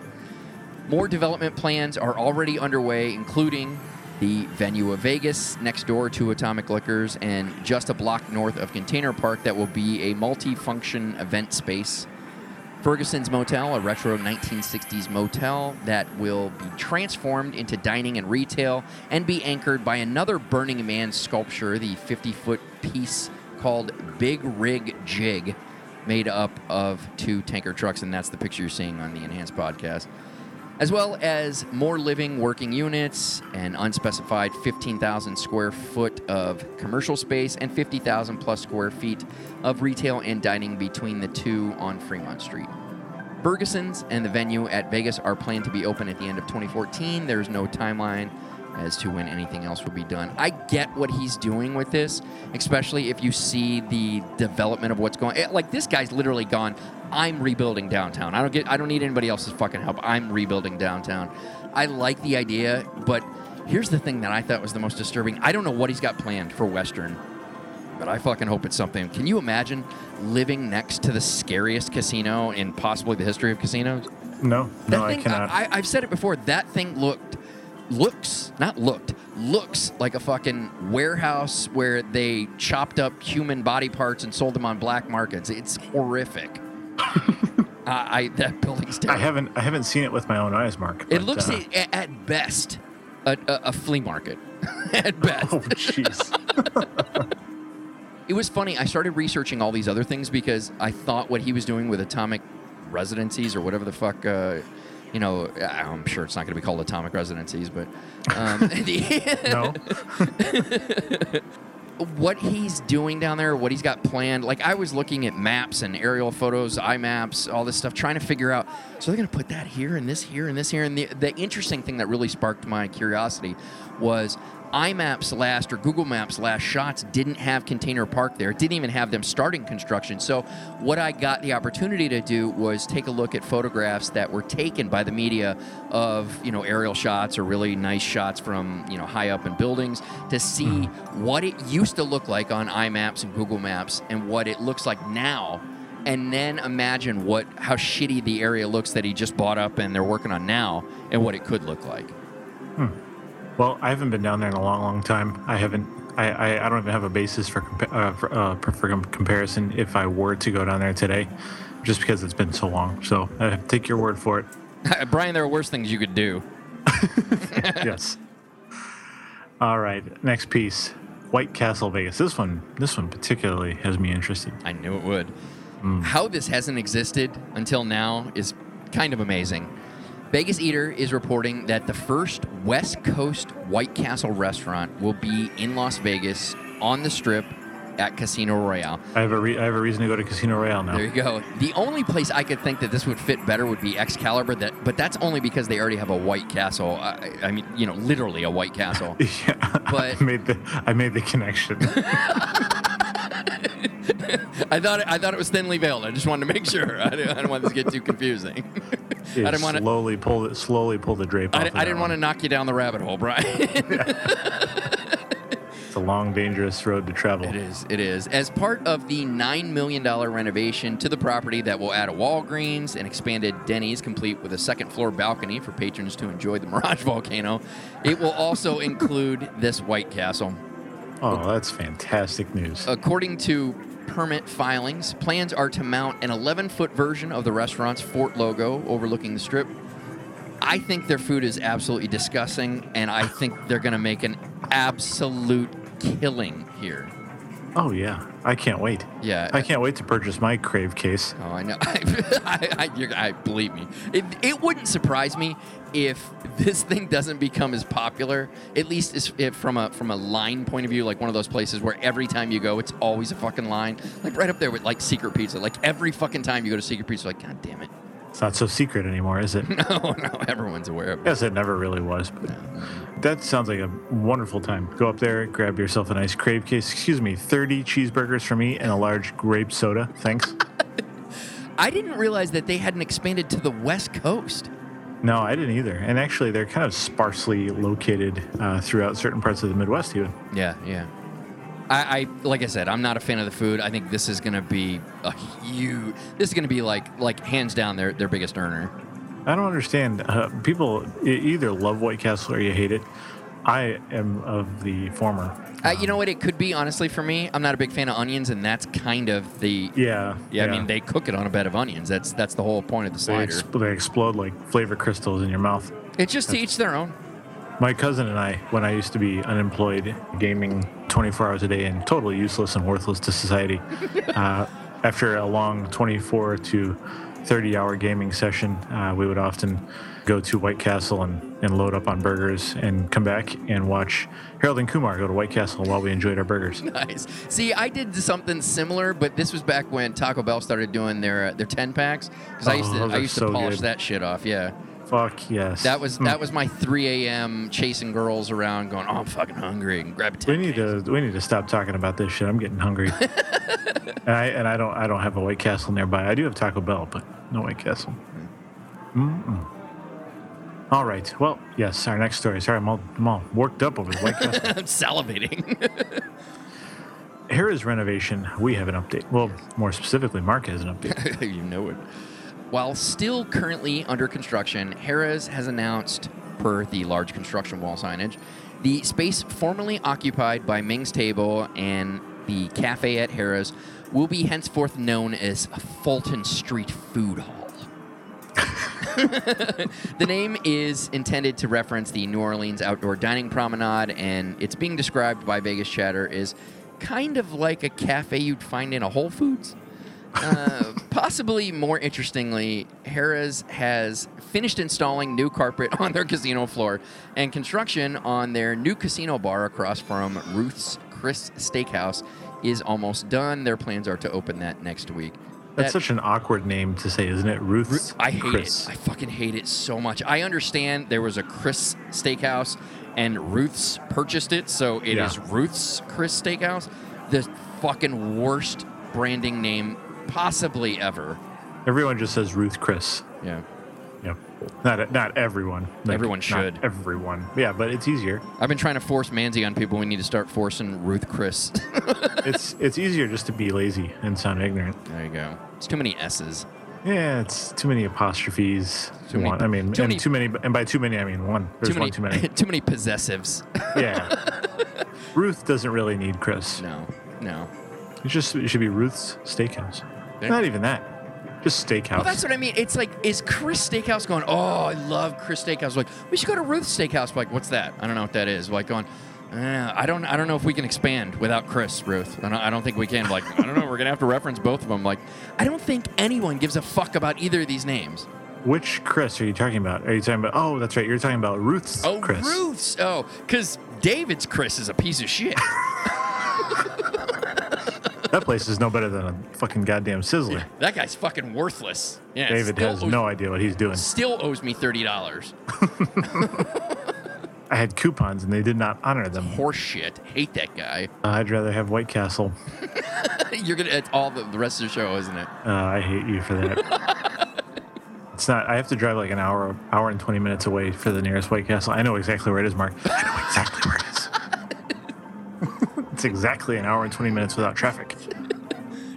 Speaker 3: More development plans are already underway, including the venue of Vegas next door to Atomic Liquors and just a block north of Container Park that will be a multi-function event space. Ferguson's Motel, a retro 1960s motel that will be transformed into dining and retail and be anchored by another Burning Man sculpture, the 50 foot piece called Big Rig Jig, made up of two tanker trucks, and that's the picture you're seeing on the Enhanced podcast as well as more living working units, an unspecified 15,000 square foot of commercial space, and 50,000 plus square feet of retail and dining between the two on Fremont Street. Ferguson's and the venue at Vegas are planned to be open at the end of 2014. There's no timeline as to when anything else will be done. I get what he's doing with this, especially if you see the development of what's going. eh, Like this guy's literally gone. I'm rebuilding downtown. I don't get. I don't need anybody else's fucking help. I'm rebuilding downtown. I like the idea, but here's the thing that I thought was the most disturbing. I don't know what he's got planned for Western, but I fucking hope it's something. Can you imagine living next to the scariest casino in possibly the history of casinos?
Speaker 1: No,
Speaker 3: That
Speaker 1: no, I
Speaker 3: thing,
Speaker 1: cannot.
Speaker 3: I, I've said it before. That thing looked, looks, not looked, looks like a fucking warehouse where they chopped up human body parts and sold them on black markets. It's horrific. I, I that building's
Speaker 1: I haven't I haven't seen it with my own eyes, Mark.
Speaker 3: It looks
Speaker 1: uh,
Speaker 3: at, at best a, a, a flea market. at best.
Speaker 1: Oh jeez.
Speaker 3: It was funny. I started researching all these other things because I thought what he was doing with atomic residencies or whatever the fuck, uh, you know, I'm sure it's not going to be called atomic residencies, but um,
Speaker 1: no.
Speaker 3: what he's doing down there, what he's got planned. Like I was looking at maps and aerial photos, iMaps, all this stuff, trying to figure out. So they're going to put that here and this here and this here. And the the interesting thing that really sparked my curiosity was iMaps last or Google Maps last shots didn't have Container Park there. It didn't even have them starting construction. So what I got the opportunity to do was take a look at photographs that were taken by the media of you know aerial shots or really nice shots from you know high up in buildings to see hmm. what it used to look like on iMaps and Google Maps and what it looks like now. And then imagine what how shitty the area looks that he just bought up and they're working on now, and what it could look like. Hmm.
Speaker 1: Well, I haven't been down there in a long, long time. I haven't. I, I, I don't even have a basis for compa- uh, for, uh, for for comparison if I were to go down there today, just because it's been so long. So I have to take your word for it.
Speaker 3: Brian, there are worse things you could do.
Speaker 1: yes. All right. Next piece, White Castle Vegas. This one, this one particularly has me interested.
Speaker 3: I knew it would. How this hasn't existed until now is kind of amazing. Vegas Eater is reporting that the first West Coast White Castle restaurant will be in Las Vegas on the strip at Casino Royale.
Speaker 1: I have a re- I have a reason to go to Casino Royale now.
Speaker 3: There you go. The only place I could think that this would fit better would be Excalibur, that, but that's only because they already have a White Castle. I, I mean, you know, literally a White Castle.
Speaker 1: Yeah,
Speaker 3: But-
Speaker 1: I made the I made the connection.
Speaker 3: I thought it, I thought it was thinly veiled. I just wanted to make sure. I didn't, I didn't want this to get too confusing. I didn't want to.
Speaker 1: slowly pull it slowly pull the drape off.
Speaker 3: I, I didn't want to knock you down the rabbit hole, Brian.
Speaker 1: It's a long, dangerous road to travel.
Speaker 3: It is. It is. As part of the $9 million renovation to the property that will add a Walgreens and expanded Denny's, complete with a second floor balcony for patrons to enjoy the Mirage Volcano, it will also include this White Castle.
Speaker 1: Oh, that's fantastic news.
Speaker 3: According to permit filings, plans are to mount an 11 foot version of the restaurant's fort logo overlooking the strip. I think their food is absolutely disgusting, and I think they're going to make an absolute killing here.
Speaker 1: Oh yeah, I can't wait.
Speaker 3: Yeah.
Speaker 1: I can't wait to purchase my Crave case.
Speaker 3: Oh, I know. I, I, you're, I believe me. It, it wouldn't surprise me if this thing doesn't become as popular. At least as, from a from a line point of view, like one of those places where every time you go, it's always a fucking line. Like right up there with like Secret Pizza. Like every fucking time you go to Secret Pizza, like God damn it.
Speaker 1: It's not so secret anymore, is it?
Speaker 3: No, no, everyone's aware of it.
Speaker 1: Yes, it never really was. But that sounds like a wonderful time. Go up there, grab yourself a nice Crave case. Excuse me, 30 cheeseburgers for me and a large grape soda. Thanks.
Speaker 3: I didn't realize that they hadn't expanded to the West Coast.
Speaker 1: No, I didn't either. And actually, they're kind of sparsely located uh, throughout certain parts of the Midwest, even.
Speaker 3: Yeah, yeah. I, I like I said, I'm not a fan of the food. I think this is gonna be a huge. This is gonna be like like hands down their their biggest earner.
Speaker 1: I don't understand. Uh, people either love White Castle or you hate it. I am of the former.
Speaker 3: Uh, you know what? It could be honestly for me. I'm not a big fan of onions, and that's kind of the
Speaker 1: Yeah.
Speaker 3: yeah. I mean, they cook it on a bed of onions. That's that's the whole point of the
Speaker 1: they,
Speaker 3: slider.
Speaker 1: ex- they explode like flavor crystals in your mouth.
Speaker 3: it's just to each their own.
Speaker 1: My cousin and I, when I used to be unemployed, gaming 24 hours a day and totally useless and worthless to society, uh, after a long 24 to 30 hour gaming session, uh, we would often go to White Castle and, and load up on burgers and come back and watch Harold and Kumar go to White Castle while we enjoyed our burgers.
Speaker 3: Nice. See, I did something similar, but this was back when Taco Bell started doing their uh, their 10 packs. Because I used
Speaker 1: Oh,
Speaker 3: to I
Speaker 1: are
Speaker 3: used to polish
Speaker 1: good.
Speaker 3: that shit off. Yeah.
Speaker 1: Fuck yes.
Speaker 3: That was that was my 3 a.m. chasing girls around, going, "Oh, I'm fucking hungry," and grab a 10
Speaker 1: We need to we need to stop talking about this shit. I'm getting hungry. and I and I don't I don't have a White Castle nearby. I do have Taco Bell, but no White Castle. Mm-mm. All right. Well, yes. Our next story. Sorry, I'm all, I'm all worked up over the White Castle.
Speaker 3: I'm salivating.
Speaker 1: Harrah's renovation. We have an update. Well, more specifically, Mark has an update.
Speaker 3: you know it. While still currently under construction, Harrah's has announced, per the large construction wall signage, the space formerly occupied by Ming's Table and the cafe at Harrah's will be henceforth known as Fulton Street Food Hall. the name is intended to reference the New Orleans outdoor dining promenade, and it's being described by Vegas Chatter as kind of like a cafe you'd find in a Whole Foods. Uh, possibly more interestingly, Harrah's has finished installing new carpet on their casino floor and construction on their new casino bar across from Ruth's Chris Steakhouse is almost done. Their plans are to open that next week.
Speaker 1: That's
Speaker 3: That-
Speaker 1: such an awkward name to say, isn't it? Ruth's.
Speaker 3: I hate
Speaker 1: Chris.
Speaker 3: it. I fucking hate it so much. I understand there was a Chris Steakhouse and Ruth's purchased it, so it is
Speaker 1: Yeah.
Speaker 3: Ruth's Chris Steakhouse. The fucking worst branding name possibly ever.
Speaker 1: Everyone just says Ruth Chris.
Speaker 3: Yeah.
Speaker 1: Not not everyone.
Speaker 3: Everyone
Speaker 1: not
Speaker 3: should.
Speaker 1: Everyone. Yeah, but it's easier.
Speaker 3: I've been trying to force Manzi on people. We need to start forcing Ruth Chris.
Speaker 1: it's it's easier just to be lazy and sound ignorant.
Speaker 3: there you go. It's too many S's.
Speaker 1: Yeah, it's too many apostrophes.
Speaker 3: Too many-
Speaker 1: one. I mean,
Speaker 3: too
Speaker 1: and
Speaker 3: many-
Speaker 1: too many. And by too many, I mean one. There's
Speaker 3: too
Speaker 1: one
Speaker 3: many,
Speaker 1: too many.
Speaker 3: too many possessives.
Speaker 1: yeah. Ruth doesn't really need Chris.
Speaker 3: no, no.
Speaker 1: It's just it should be Ruth's Steakhouse. Not even that. Just Steakhouse.
Speaker 3: Well, that's what I mean. It's like, is Chris Steakhouse going? Oh, I love Chris Steakhouse. Like, we should go to Ruth's Steakhouse. Like, what's that? I don't know what that is. Like, going, eh, I don't, I don't know if we can expand without Chris Ruth. I don't, I don't think we can. Like, I don't know. We're gonna have to reference both of them. Like, I don't think anyone gives a fuck about either of these names.
Speaker 1: Which Chris are you talking about? Are you talking about? Oh, that's right. You're talking about Ruth's
Speaker 3: Oh,
Speaker 1: Chris.
Speaker 3: Ruth's. Oh, because David's Chris is a piece of shit.
Speaker 1: That place is no better than a fucking goddamn Sizzler.
Speaker 3: that guy's fucking worthless. Yeah,
Speaker 1: David has
Speaker 3: owes,
Speaker 1: no idea what he's doing.
Speaker 3: Still owes me thirty dollars.
Speaker 1: I had coupons and they did not honor them.
Speaker 3: Horse shit. Hate that guy.
Speaker 1: Uh, I'd rather have White Castle.
Speaker 3: You're gonna. It's all the, the rest of the show, isn't it?
Speaker 1: Uh, I hate you for that. it's not. I have to drive like an hour, hour and twenty minutes away for the nearest White Castle. I know exactly where it is, Mark. I know exactly where it is. It's exactly an hour and twenty minutes without traffic.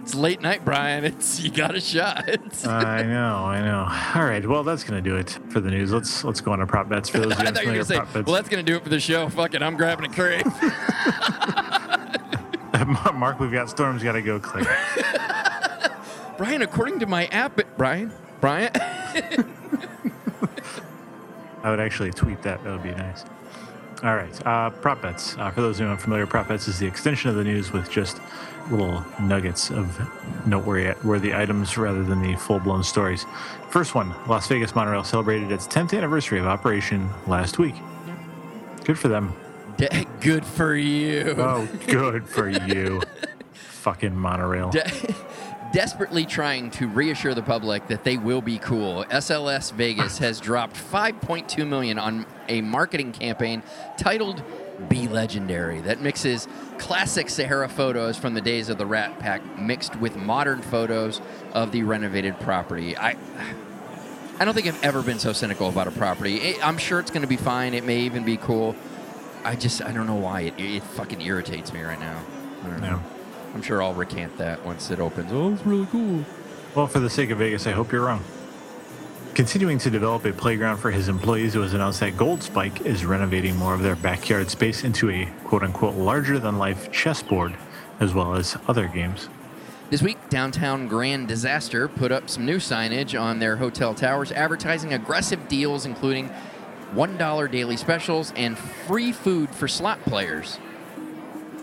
Speaker 3: It's late night, Brian. It's you got a shot.
Speaker 1: I know, I know. All right, well, that's gonna do it for the news. Let's let's go on to prop bets for those of you
Speaker 3: I thought you were gonna say, "Well, that's gonna do it for the show." Fuck it, I'm grabbing a crate.
Speaker 1: Mark, we've got storms. Got to go. Click.
Speaker 3: Brian, according to my app, it, Brian, Brian.
Speaker 1: I would actually tweet that. That would be nice. All right. Uh, prop bets. Uh, for those who are unfamiliar, prop bets is the extension of the news with just little nuggets of noteworthy worthy items rather than the full blown stories. First one Las Vegas Monorail celebrated its 10th anniversary of operation last week. Good for them.
Speaker 3: De- good for you.
Speaker 1: Oh, good for you. Fucking monorail.
Speaker 3: De- desperately trying to reassure the public that they will be cool. SLS Vegas has dropped 5.2 million on a marketing campaign titled "Be Legendary" that mixes classic Sahara photos from the days of the Rat Pack mixed with modern photos of the renovated property. I I don't think I've ever been so cynical about a property. I'm sure it's going to be fine. It may even be cool. I just I don't know why it, it fucking irritates me right now. I don't know.
Speaker 1: Yeah.
Speaker 3: I'm sure I'll recant that once it opens. Oh, it's really cool.
Speaker 1: Well, for the sake of Vegas, I hope you're wrong. Continuing to develop a playground for his employees, it was announced that Gold Spike is renovating more of their backyard space into a quote unquote larger than life chessboard, as well as other games.
Speaker 3: This week, downtown Grand Disaster put up some new signage on their hotel towers advertising aggressive deals, including $1 daily specials and free food for slot players.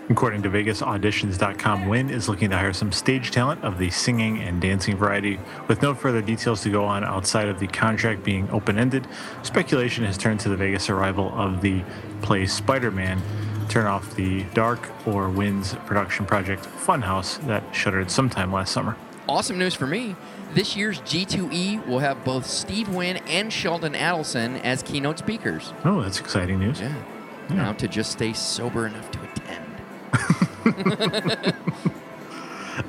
Speaker 1: According to VegasAuditions.com, Wynn is looking to hire some stage talent of the singing and dancing variety. With no further details to go on outside of the contract being open ended, speculation has turned to the Vegas arrival of the play Spider Man, turn off the Dark or Wynn's production project Funhouse that shuttered sometime last summer.
Speaker 3: Awesome news for me. This year's G2E will have both Steve Wynn and Sheldon Adelson as keynote speakers.
Speaker 1: Oh, that's exciting news.
Speaker 3: Yeah. Now to just stay sober enough to.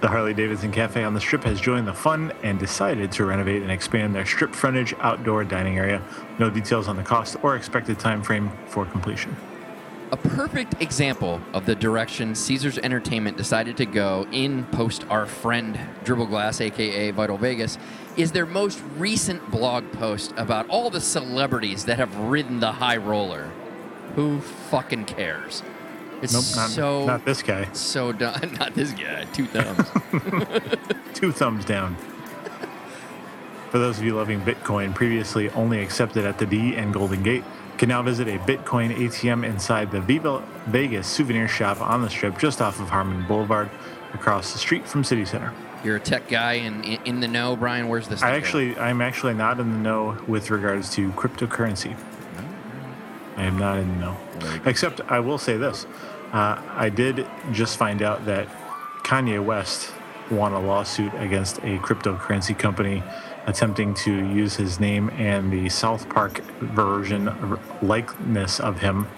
Speaker 1: The Harley Davidson Cafe on the Strip has joined the fun and decided to renovate and expand their strip frontage outdoor dining area. No details on the cost or expected time frame for completion.
Speaker 3: A perfect example of the direction Caesars Entertainment decided to go in post our friend Dribble Glass, aka Vital Vegas, is their most recent blog post about all the celebrities that have ridden the high roller. Who fucking cares? It's
Speaker 1: Nope, not,
Speaker 3: so
Speaker 1: not this guy.
Speaker 3: so done. Not this guy. Two thumbs.
Speaker 1: Two thumbs down. For those of you loving Bitcoin, previously only accepted at the D and Golden Gate, can now visit a Bitcoin ATM inside the Viva Vegas souvenir shop on the Strip just off of Harmon Boulevard across the street from City Center.
Speaker 3: You're a tech guy and in, in the know, Brian. Where's this?
Speaker 1: I actually, I'm actually not in the know with regards to cryptocurrency. I am not in the know. Except I will say this: uh, I did just find out that Kanye West won a lawsuit against a cryptocurrency company attempting to use his name and the South Park version likeness of him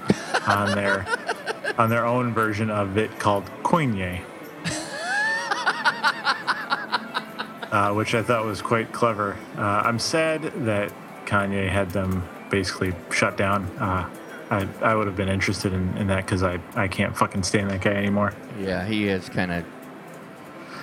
Speaker 1: on their on their own version of it called Coinye. uh, which I thought was quite clever. Uh, I'm sad that Kanye had them basically shut down. Uh, I, I would have been interested in, in that because I, I can't fucking stand that guy anymore.
Speaker 3: Yeah, he is kind of.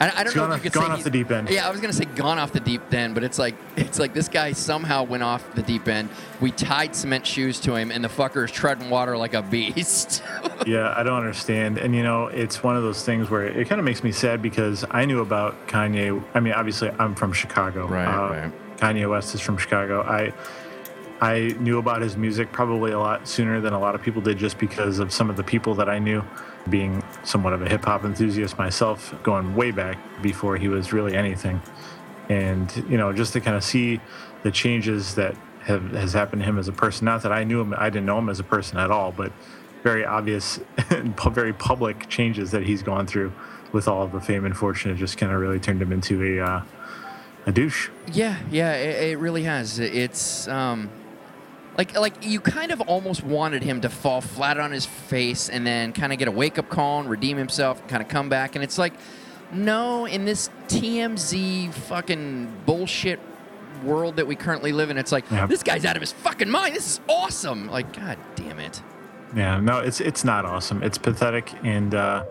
Speaker 3: I, I don't know
Speaker 1: gone
Speaker 3: if you could
Speaker 1: gone
Speaker 3: say
Speaker 1: off the deep end.
Speaker 3: Yeah, I was gonna say gone off the deep end, but it's like it's like this guy somehow went off the deep end. We tied cement shoes to him, and the fucker is treading water like a beast.
Speaker 1: Yeah, I don't understand. And you know, it's one of those things where it kind of makes me sad because I knew about Kanye. I mean, obviously, I'm from Chicago.
Speaker 3: Right,
Speaker 1: Uh,
Speaker 3: right.
Speaker 1: Kanye West is from Chicago. I I knew about his music probably a lot sooner than a lot of people did, just because of some of the people that I knew. Being somewhat of a hip hop enthusiast myself, going way back before he was really anything, and you know, just to kind of see the changes that have has happened to him as a person. Not that I knew him, I didn't know him as a person at all, but very obvious and very public changes that he's gone through with all of the fame and fortune. It just kind of really turned him into a uh, a douche.
Speaker 3: yeah, yeah, it, it really has. It's um, like like you kind of almost wanted him to fall flat on his face and then kind of get a wake up call and redeem himself, and kind of come back, and it's like, no, in this TMZ fucking bullshit world that we currently live in, it's like this guy's out of his fucking mind. This is awesome. Like, god damn it.
Speaker 1: Yeah, no, it's it's not awesome. It's pathetic, and uh,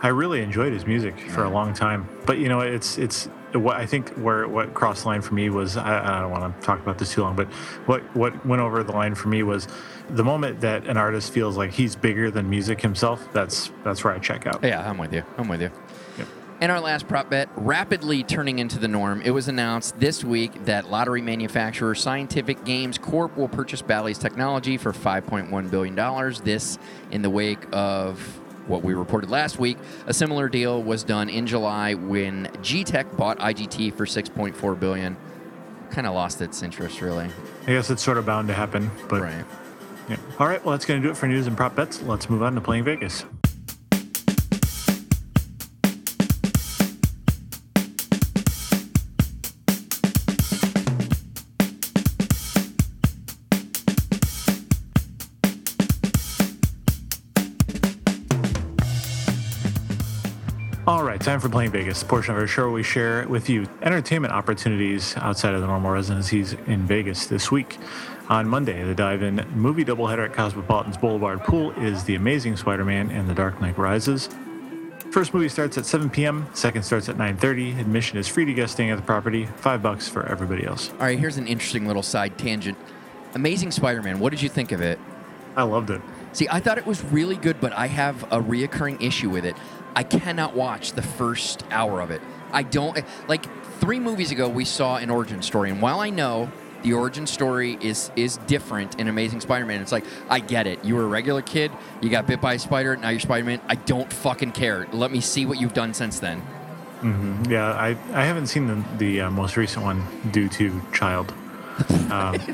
Speaker 1: I really enjoyed his music for a long time. But you know, it's it's what I think where what crossed the line for me was I, I don't want to talk about this too long, but what what went over the line for me was the moment that an artist feels like he's bigger than music himself. That's that's where I check out.
Speaker 3: Yeah, I'm with you. I'm with you.
Speaker 1: Yep.
Speaker 3: And our last prop bet, rapidly turning into the norm. It was announced this week that lottery manufacturer Scientific Games Corp will purchase Bally's technology for $5.1 billion. This in the wake of what we reported last week. A similar deal was done in July when G-Tech bought IGT for 6.4 billion. Kind of lost its interest, really.
Speaker 1: I guess it's sort of bound to happen, but
Speaker 3: Right.
Speaker 1: yeah. All right, well, that's going to do it for news and prop bets. Let's move on to playing Vegas. Time for Playing Vegas, the portion of our show where we share with you entertainment opportunities outside of the normal residencies in Vegas this week. On Monday, the dive-in movie doubleheader at Cosmopolitan's Boulevard Pool is The Amazing Spider-Man and The Dark Knight Rises. First movie starts at 7 p.m. Second starts at 9:30. Admission is free to guests staying at the property. Five bucks for everybody else.
Speaker 3: All right, here's an interesting little side tangent. Amazing Spider-Man. What did you think of it?
Speaker 1: I loved it.
Speaker 3: See, I thought it was really good, but I have a reoccurring issue with it. I cannot watch the first hour of it. I don't like three movies ago we saw an origin story, and while I know the origin story is is different in Amazing Spider-Man, it's like I get it. You were a regular kid, you got bit by a spider, now you're Spider-Man. I don't fucking care. Let me see what you've done since then.
Speaker 1: Yeah, I, I haven't seen the, the uh, most recent one due to child. Um,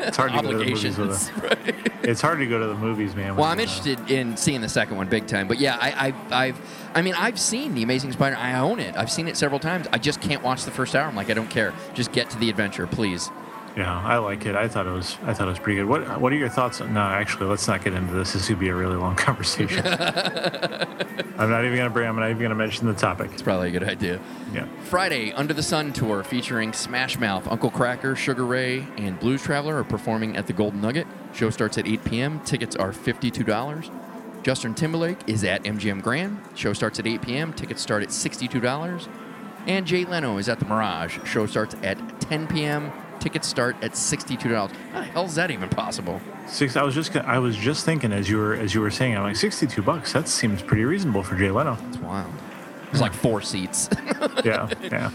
Speaker 1: it's hard to go to the movies a, It's hard to go to the movies, man.
Speaker 3: Well, I'm
Speaker 1: uh,
Speaker 3: interested in seeing the second one big time. But yeah, I, I, I've, I mean, I've seen the Amazing Spider. I own it. I've seen it several times. I just can't watch the first hour. I'm like, I don't care. Just get to the adventure, please.
Speaker 1: Yeah, I like it. I thought it was. I thought it was pretty good. What What are your thoughts? On, no, actually, let's not get into this. This would be a really long conversation. I'm not even gonna bring. I'm not even gonna mention the topic.
Speaker 3: It's probably a good idea.
Speaker 1: Yeah.
Speaker 3: Friday, Under the Sun tour featuring Smash Mouth, Uncle Kracker, Sugar Ray, and Blues Traveler are performing at the Golden Nugget. Show starts at 8 p.m. Tickets are $52. Justin Timberlake is at MGM Grand. Show starts at 8 p.m. Tickets start at $62. And Jay Leno is at the Mirage. Show starts at 10 p.m. Tickets start at $62. How the hell is that even possible?
Speaker 1: Six. I was just. I was just thinking as you were as you were saying. I'm like 62 bucks. That seems pretty reasonable for Jay Leno.
Speaker 3: It's wild. There's like four seats.
Speaker 1: yeah, yeah.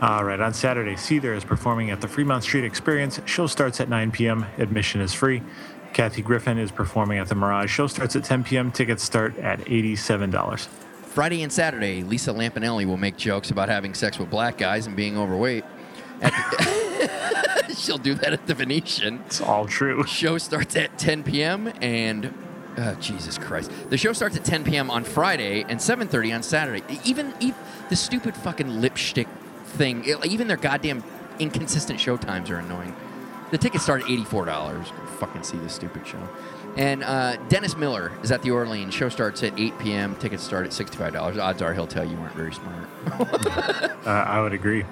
Speaker 1: All right, on Saturday, Seether is performing at the Fremont Street Experience. Show starts at 9 p.m. Admission is free. Kathy Griffin is performing at the Mirage. Show starts at 10 p.m. Tickets start at $87.
Speaker 3: Friday and Saturday, Lisa Lampanelli will make jokes about having sex with black guys and being overweight. The- She'll do that at the Venetian.
Speaker 1: It's all true.
Speaker 3: Show starts at 10 p.m. and uh, Jesus Christ, the show starts at 10 p.m. on Friday and 7:30 on Saturday. Even, even the stupid fucking lipstick thing, it- even their goddamn inconsistent show times are annoying. The tickets start at $84. Go fucking see this stupid show. And uh, Dennis Miller is at the Orleans. Show starts at 8 p.m. Tickets start at $65. Odds are he'll tell you weren't very smart.
Speaker 1: Uh, I would agree.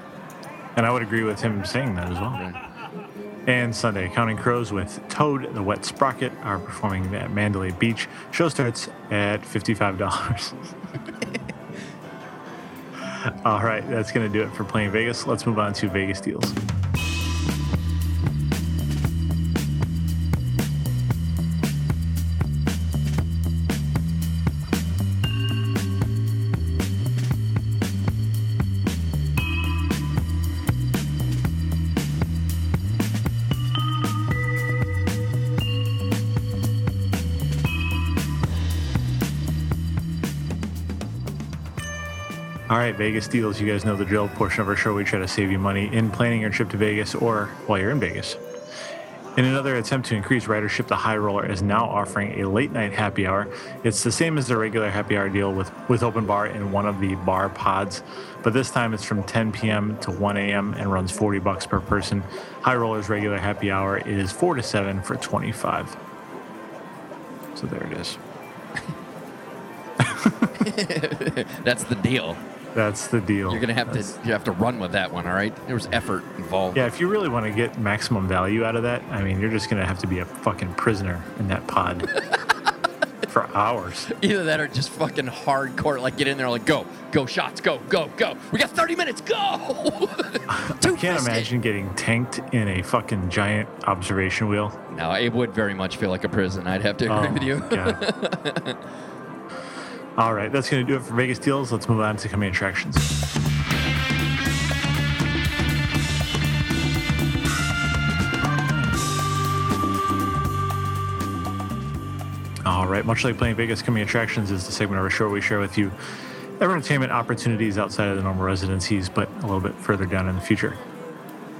Speaker 1: And I would agree with him saying that as well. And Sunday, Counting Crows with Toad the Wet Sprocket are performing at Mandalay Beach. Show starts at $55. All right, that's going to do it for playing Vegas. Let's move on to Vegas deals. All right, Vegas deals. You guys know the drill. Portion of our show, we try to save you money in planning your trip to Vegas or while you're in Vegas. In another attempt to increase ridership, the High Roller is now offering a late night happy hour. It's the same as the regular happy hour deal with, with open bar in one of the bar pods, but this time it's from 10 p.m. to 1 a.m. and runs 40 bucks per person. High Roller's regular happy hour is 4 to 7 for 25. So there it is.
Speaker 3: That's the deal.
Speaker 1: That's the deal.
Speaker 3: You're gonna have
Speaker 1: That's-
Speaker 3: to you have to run with that one. All right. There was effort involved.
Speaker 1: Yeah, if you really want to get maximum value out of that, I mean, you're just going to have to be a fucking prisoner in that pod for hours.
Speaker 3: Either that or just fucking hardcore. Like get in there, like go, go shots, go, go, go. We got 30 minutes, go.
Speaker 1: I can't imagine getting tanked in a fucking giant observation wheel.
Speaker 3: No, it would very much feel like a prison. I'd have to agree
Speaker 1: Oh,
Speaker 3: with you.
Speaker 1: All right, that's going to do it for Vegas deals. Let's move on to coming attractions. All right, much like playing Vegas coming attractions is the segment of our show we share with you entertainment opportunities outside of the normal residencies, but a little bit further down in the future.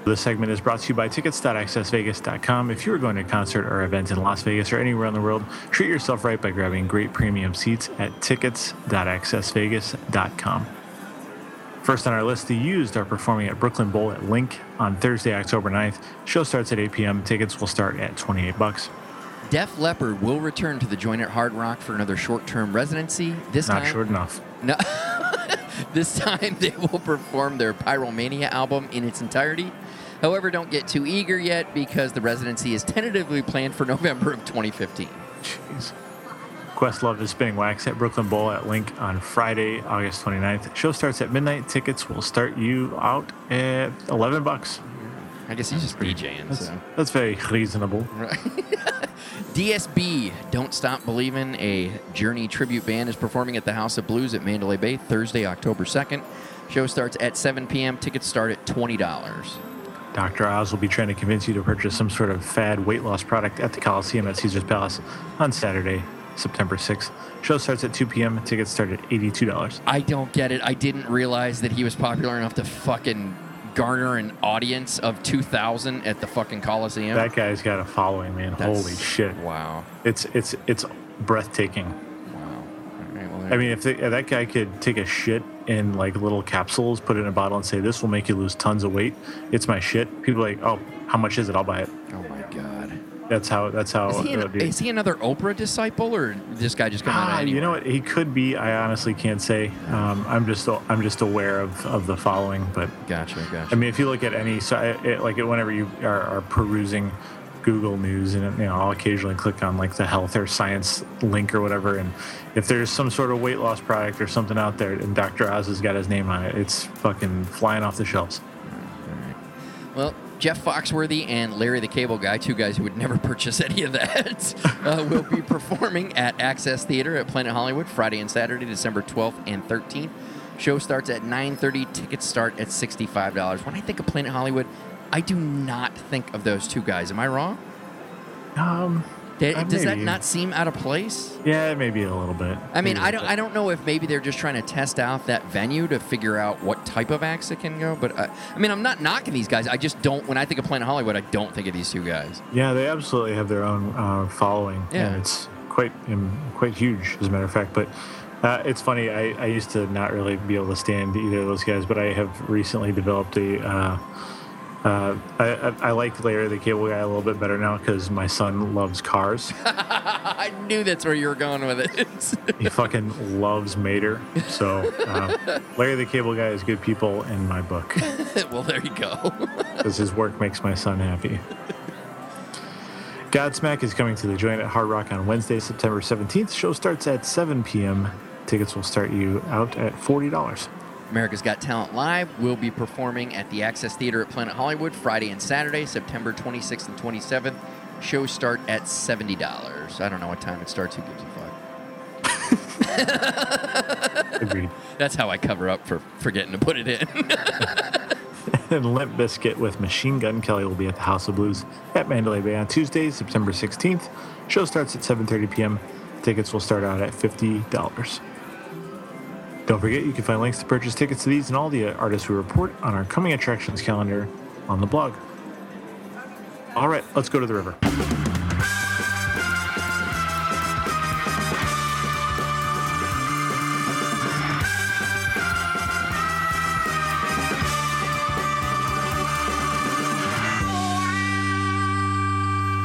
Speaker 1: This segment is brought to you by tickets.accessvegas.com. If you are going to a concert or event in Las Vegas or anywhere in the world, treat yourself right by grabbing great premium seats at tickets.accessvegas.com. First on our list, The Used are performing at Brooklyn Bowl at Link on Thursday, October 9th. Show starts at 8 p.m. Tickets will start at 28 bucks.
Speaker 3: Def Leppard will return to the joint at Hard Rock for another short-term residency. This
Speaker 1: Not
Speaker 3: time,
Speaker 1: short enough.
Speaker 3: No. this time they will perform their Pyromania album in its entirety. However, don't get too eager yet because the residency is tentatively planned for November of 2015.
Speaker 1: Jeez. Questlove is spinning wax at Brooklyn Bowl at Link on Friday, August 29th. Show starts at midnight. Tickets will start you out at 11 bucks.
Speaker 3: I guess he's just DJing.
Speaker 1: That's,
Speaker 3: So.
Speaker 1: that's very reasonable.
Speaker 3: DSB, Don't Stop Believing, a Journey tribute band, is performing at the House of Blues at Mandalay Bay Thursday, October 2nd. Show starts at 7 p.m. Tickets start at $20.
Speaker 1: Dr. Oz will be trying to convince you to purchase some sort of fad weight loss product at the Coliseum at Caesar's Palace on Saturday, September 6th. Show starts at 2 p.m. Tickets start at $82.
Speaker 3: I don't get it. I didn't realize that he was popular enough to fucking garner an audience of 2,000 at the fucking Coliseum.
Speaker 1: That guy's got a following, man.
Speaker 3: That's-
Speaker 1: Holy shit.
Speaker 3: Wow.
Speaker 1: It's it's it's breathtaking.
Speaker 3: Wow. All right, well,
Speaker 1: I mean, if, they, if that guy could take a shit in like little capsules, put it in a bottle, and say, "This will make you lose tons of weight," it's my shit. People are like, "Oh, how much is it? I'll buy it."
Speaker 3: oh my God.
Speaker 1: That's how. That's how.
Speaker 3: Is he, an, is he another Oprah disciple or this guy just coming
Speaker 1: Ah,
Speaker 3: out
Speaker 1: you know what? He could be. I honestly can't say. Um, I'm just. I'm just aware of, of the following. But
Speaker 3: Gotcha, gotcha.
Speaker 1: I mean, if you look at any, so it, like whenever you are, are perusing Google News, and you know, I'll occasionally click on like the health or science link or whatever, and if there's some sort of weight loss product or something out there, and Dr. Oz has got his name on it, it's fucking flying off the shelves.
Speaker 3: Well, Jeff Foxworthy and Larry the Cable Guy, two guys who would never purchase any of that, uh, will be performing at Access Theater at Planet Hollywood Friday and Saturday, December 12th and 13th. Show starts at 9:30. Tickets start at $65. When I think of Planet Hollywood, I do not think of those two guys. Am I wrong?
Speaker 1: Um, Uh,
Speaker 3: Does that
Speaker 1: maybe.
Speaker 3: not seem out of place?
Speaker 1: yeah, maybe a little bit.
Speaker 3: I mean,
Speaker 1: Maybe a
Speaker 3: I don't, I don't know if maybe they're just trying to test out that venue to figure out what type of acts it can go. But uh, I mean, I'm not knocking these guys. I just don't. When I think of Planet Hollywood, I don't think of these two guys.
Speaker 1: bit. Yeah, they absolutely have their own uh, following,
Speaker 3: Yeah.
Speaker 1: and it's quite um, quite huge, as a matter of fact. But uh, it's funny. I, I used to not really be able to stand either of those guys, but I have recently developed a. Uh, uh, I, I, I like Larry the Cable Guy a little bit better now because my son loves cars.
Speaker 3: I knew that's where you were going with it.
Speaker 1: he fucking loves Mater. So uh, Larry the Cable Guy is good people in my book
Speaker 3: well, there you go.
Speaker 1: because his work makes my son happy. Godsmack is coming to the joint at Hard Rock on Wednesday, September 17th. Show starts at 7 p.m. Tickets will start you out at $40.
Speaker 3: America's Got Talent Live will be performing at the Access Theater at Planet Hollywood Friday and Saturday, September 26th and 27th. Shows start at $70. I don't know what time it starts. Who gives a fuck?
Speaker 1: Agreed.
Speaker 3: That's how I cover up for forgetting to put it in.
Speaker 1: and Limp Bizkit with Machine Gun Kelly will be at the House of Blues at Mandalay Bay on Tuesday, September 16th. Show starts at 7:30 p.m. Tickets will start out at $50. Don't forget, you can find links to purchase tickets to these and all the artists we report on our coming attractions calendar on the blog. All right, let's go to the river.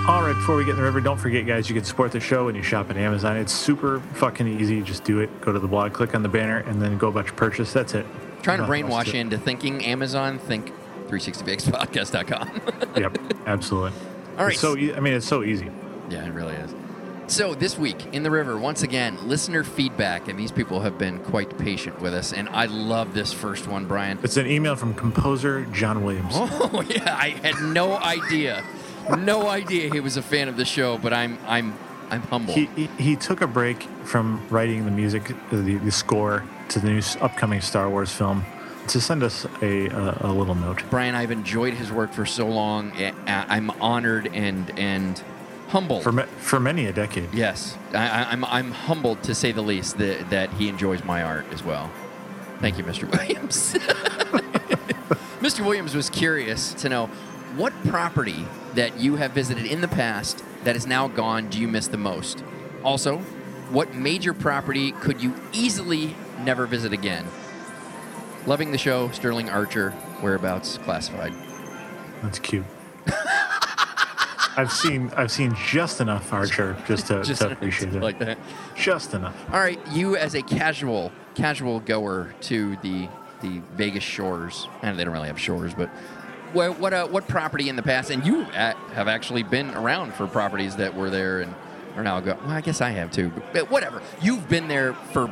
Speaker 1: All right, before we get in the river, don't forget, guys, you can support the show when you shop at Amazon. It's super fucking easy. Just do it. Go to the blog, click on the banner, and then go about your purchase. That's it.
Speaker 3: Trying to
Speaker 1: Nothing else
Speaker 3: brainwash you into thinking Amazon, think 360VegasPodcast.com.
Speaker 1: Yep, absolutely.
Speaker 3: All right.
Speaker 1: It's so e- I mean, it's so easy.
Speaker 3: Yeah, it really is. So this week in the river, once again, listener feedback, and these people have been quite patient with us, and I love this first one, Brian.
Speaker 1: It's an email from composer John Williams.
Speaker 3: Oh yeah, I had no idea, no idea he was a fan of the show, but I'm I'm I'm humble.
Speaker 1: He, he he took a break from writing the music, the, the score to the new upcoming Star Wars film, to send us a a, a little note.
Speaker 3: Brian, I've enjoyed his work for so long. I'm honored and and humbled.
Speaker 1: For for many a decade.
Speaker 3: yes, I, I- I'm I'm humbled to say the least that that he enjoys my art as well. Thank you, Mr. Williams. Mr. Williams was curious to know what property that you have visited in the past that is now gone do you miss the most? Also, what major property could you easily never visit again? Loving the show, Sterling Archer, whereabouts classified.
Speaker 1: That's cute. I've seen I've seen just enough Archer just to,
Speaker 3: Just
Speaker 1: to appreciate it.
Speaker 3: like that.
Speaker 1: just enough.
Speaker 3: All right, you as a casual casual goer to the the Vegas shores, and they don't really have shores, but what what uh, what property in the past? And you uh, have actually been around for properties that were there and are now go. Well, I guess I have too, but, whatever. You've been there for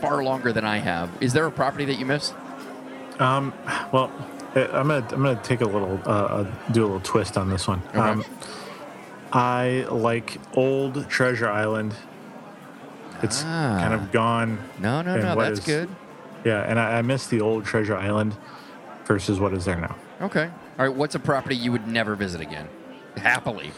Speaker 3: far longer than I have. Is there a property that you missed?
Speaker 1: Um, well, uh, I'm gonna I'm gonna take a little uh, uh, do a little twist on this one. Um, I like old Treasure Island. It's
Speaker 3: Ah.
Speaker 1: kind of gone.
Speaker 3: No, no, no. That's
Speaker 1: is-
Speaker 3: good.
Speaker 1: Yeah, and I, I miss the old Treasure Island versus what is there now.
Speaker 3: Okay. All right. What's a property you would never visit again? Happily.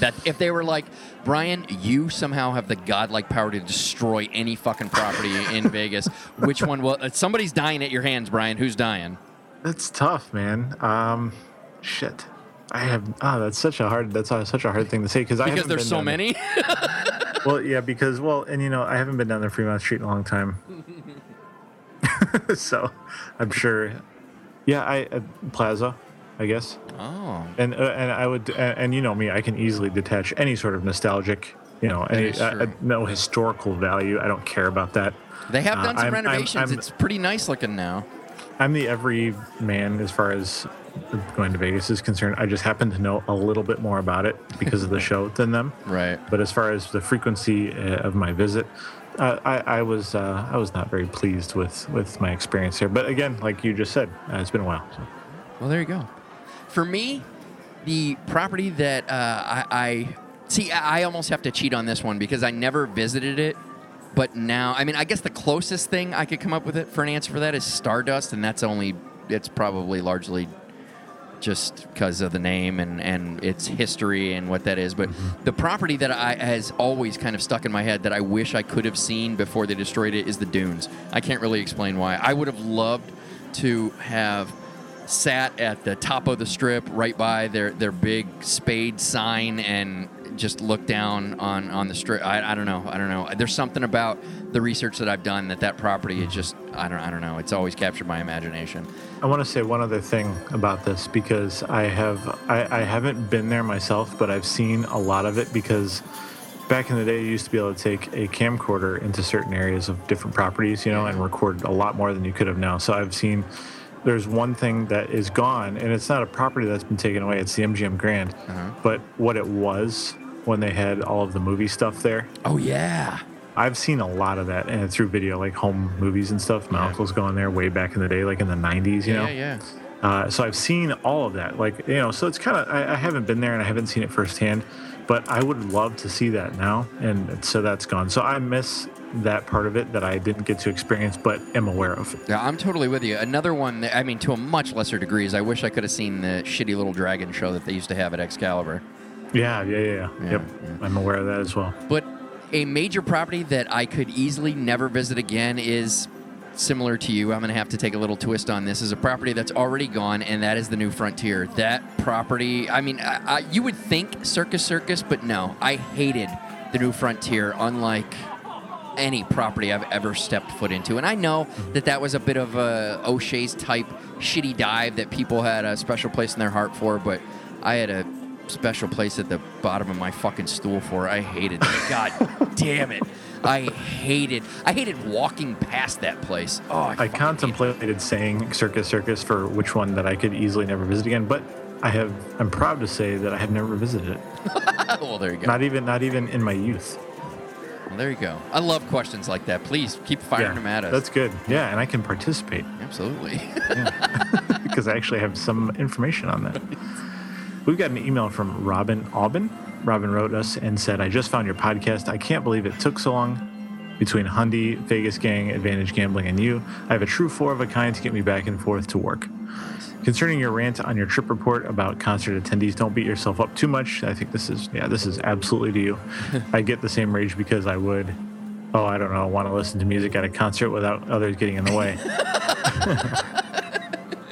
Speaker 3: That if they were like, Brian, you somehow have the godlike power to destroy any fucking property in Vegas. Which one will? uh, Somebody's dying at your hands, Brian. Who's dying?
Speaker 1: That's tough, man. Um, shit. I have. Ah, that's such a hard. That's uh, such a hard thing to say because I
Speaker 3: Because there's so many.
Speaker 1: Well, yeah, because well, and you know, I haven't been down there Fremont Street in a long time, so I'm sure. Yeah, I uh, Plaza, I guess,
Speaker 3: oh.
Speaker 1: and uh, and I would, and, and you know me, I can easily detach any sort of nostalgic, you know, any uh, uh, no historical value. I don't care about that.
Speaker 3: They have
Speaker 1: Uh,
Speaker 3: done some
Speaker 1: I'm- I'm-
Speaker 3: renovations.
Speaker 1: I'm-
Speaker 3: it's pretty nice looking now.
Speaker 1: I'm the every man as far as going to Vegas is concerned. I just happen to know a little bit more about it because of the show than them.
Speaker 3: Right.
Speaker 1: But as far as the frequency uh, of my visit, I, I was uh, I was not very pleased with with my experience here. But again, like you just said, uh, it's been a while. So.
Speaker 3: Well, there you go. For me, the property that uh, I, I see, I almost have to cheat on this one because I never visited it. But now, I mean, I guess the closest thing I could come up with it for an answer for that is Stardust, and that's only, it's probably largely just because of the name and, and its history and what that is. But mm-hmm. the property that I has always kind of stuck in my head that I wish I could have seen before they destroyed it is the Dunes. I can't really explain why. I would have loved to have sat at the top of the strip right by their, their big spade sign and just look down on, on the strip. I, I don't know. I don't know. There's something about the research that I've done that that property is just I don't I don't know. It's always captured my imagination.
Speaker 1: I want to say one other thing about this because I have I, I haven't been there myself, but I've seen a lot of it because back in the day you used to be able to take a camcorder into certain areas of different properties, you know, and record a lot more than you could have now. So I've seen there's one thing that is gone and it's not a property that's been taken away, it's the MGM Grand. Uh-huh. But what it was when they had all of the movie stuff there,
Speaker 3: Oh yeah.
Speaker 1: I've seen a lot of that and through video, like home movies and stuff. My uncle's going there way back in the day, like in the 90s, you know?
Speaker 3: yeah, yeah.
Speaker 1: Uh, so I've seen all of that, like you know. So it's kind of I, I haven't been there and I haven't seen it firsthand, but I would love to see that now, and so that's gone. So I miss that part of it that I didn't get to experience, but am aware of.
Speaker 3: Yeah, I'm totally with you. Another one, that, I mean, to a much lesser degree, is I wish I could have seen the shitty little dragon show that they used to have at Excalibur.
Speaker 1: Yeah, yeah, yeah, yeah.
Speaker 3: Yeah,
Speaker 1: Yep,
Speaker 3: yeah.
Speaker 1: I'm aware of that as well.
Speaker 3: But a major property that I could easily never visit again is similar to you. I'm going to have to take a little twist on this. Is a property that's already gone, and that is the New Frontier. That property, I mean, I, I, you would think Circus Circus, but no, I hated the New Frontier. Unlike any property I've ever stepped foot into. And I know mm-hmm. that that was a bit of a O'Shea's type shitty dive that people had a special place in their heart for, but I had a special place at the bottom of my fucking stool for. I hated it. God damn it. I hated I hated walking past that place. Oh, I,
Speaker 1: I
Speaker 3: fucking hated it.
Speaker 1: contemplated saying Circus Circus for which one that I could easily never visit again, but I have. I'm proud to say that I have never visited it.
Speaker 3: well, there you go.
Speaker 1: Not even, not even in my youth.
Speaker 3: Well, there you go. I love questions like that. Please keep firing them at us.
Speaker 1: that's good. Yeah, and I can participate.
Speaker 3: Absolutely.
Speaker 1: because I actually have some information on that. We've got an email from Robin Aubin. Robin wrote us and said, I just found your podcast. I can't believe it took so long between Hundy, Vegas Gang, Advantage Gambling, and you. I have a true four of a kind to get me back and forth to work. Concerning your rant on your trip report about concert attendees, don't beat yourself up too much. I think this is, yeah, this is absolutely to you. I get the same rage because I would, oh, I don't know, want to listen to music at a concert without others getting in the way.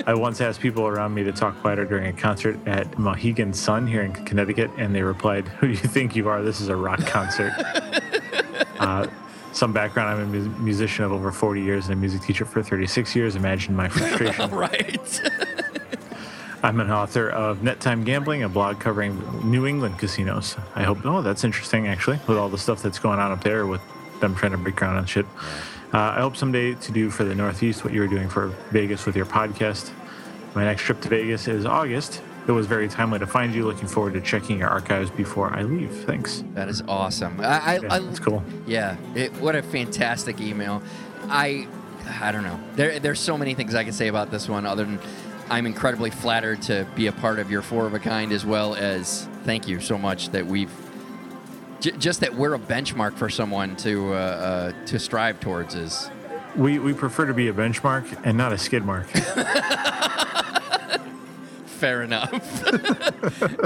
Speaker 1: I once asked people around me to talk quieter during a concert at Mohegan Sun here in Connecticut, and they replied, Who do you think you are? This is a rock concert. uh, some background I'm a mu- musician of over 40 years and a music teacher for 36 years. Imagine my frustration.
Speaker 3: right.
Speaker 1: I'm an author of Net Time Gambling, a blog covering New England casinos. I hope, oh, that's interesting actually, with all the stuff that's going on up there with them trying to break ground on shit. Uh, I hope someday to do for the Northeast what you were doing for Vegas with your podcast. My next trip to Vegas is August. It was very timely to find you. Looking forward to checking your archives before I leave. Thanks.
Speaker 3: That is awesome. I, I,
Speaker 1: Yeah,
Speaker 3: I
Speaker 1: that's cool.
Speaker 3: Yeah, it, what a fantastic email. I, I don't know. There, there's so many things I can say about this one. Other than, I'm incredibly flattered to be a part of your four of a kind, as well as thank you so much that we've, j- just that we're a benchmark for someone to uh, uh, to strive towards. Is
Speaker 1: We, we prefer to be a benchmark and not a skid mark.
Speaker 3: fair enough.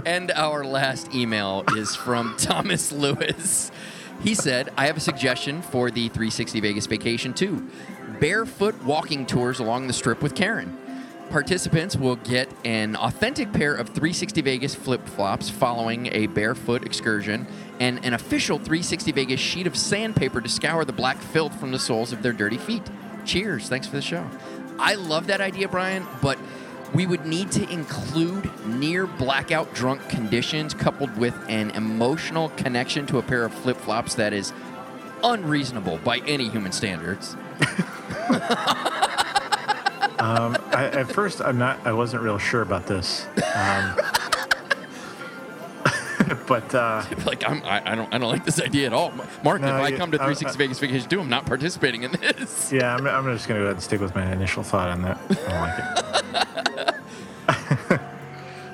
Speaker 3: and our last email is from Thomas Lewis. He said, I have a suggestion for the 360 Vegas vacation too barefoot walking tours along the strip with Karen. Participants will get an authentic pair of 360 Vegas flip flops following a barefoot excursion and an official 360 Vegas sheet of sandpaper to scour the black filth from the soles of their dirty feet. Cheers. Thanks for the show. I love that idea, Brian, but we would need to include near blackout drunk conditions coupled with an emotional connection to a pair of flip flops that is unreasonable by any human standards.
Speaker 1: Um, I, at first, I'm not. I wasn't real sure about this. Um, but uh,
Speaker 3: like I'm, I, I don't, I don't like this idea at all. Mark,
Speaker 1: No,
Speaker 3: if I
Speaker 1: you-
Speaker 3: come to
Speaker 1: I-
Speaker 3: 360 Vegas Vacation 2, I'm not participating in this.
Speaker 1: yeah, I'm, I'm just gonna go ahead and stick with my initial thought on that. I don't like it.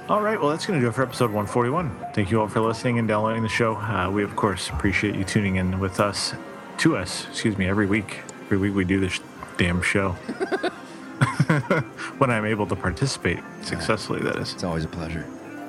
Speaker 1: all right, well, that's gonna do it for episode 141. Thank you all for listening and downloading the show. Uh, we of course appreciate you tuning in with us, to us, excuse me, every week. Every week we do this damn show. when I'm able to participate successfully, that is.
Speaker 3: It's always a pleasure.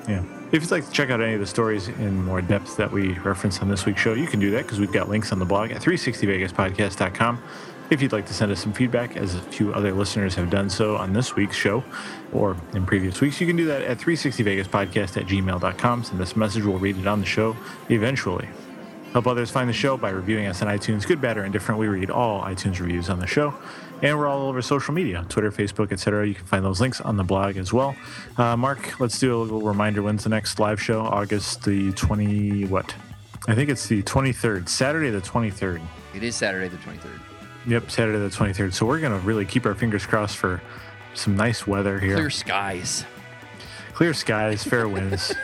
Speaker 1: Yeah. If you'd like to check out any of the stories in more depth that we reference on this week's show, you can do that because we've got links on the blog at 360vegaspodcast.com. If you'd like to send us some feedback, as a few other listeners have done so on this week's show or in previous weeks, you can do that at 360vegaspodcast at gmail.com. Send us a message, we'll read it on the show eventually. Help others find the show by reviewing us on iTunes, good, bad, or indifferent. We read all iTunes reviews on the show, and we're all over social media, Twitter, Facebook, etc. You can find those links on the blog as well. Uh, Mark, let's do a little reminder. When's the next live show? August the twenty what? I think it's the twenty third, Saturday the twenty third.
Speaker 3: It is Saturday the 23rd.
Speaker 1: Yep, Saturday the twenty third. So we're gonna really keep our fingers crossed for some nice weather here.
Speaker 3: Clear skies.
Speaker 1: Clear skies, fair winds,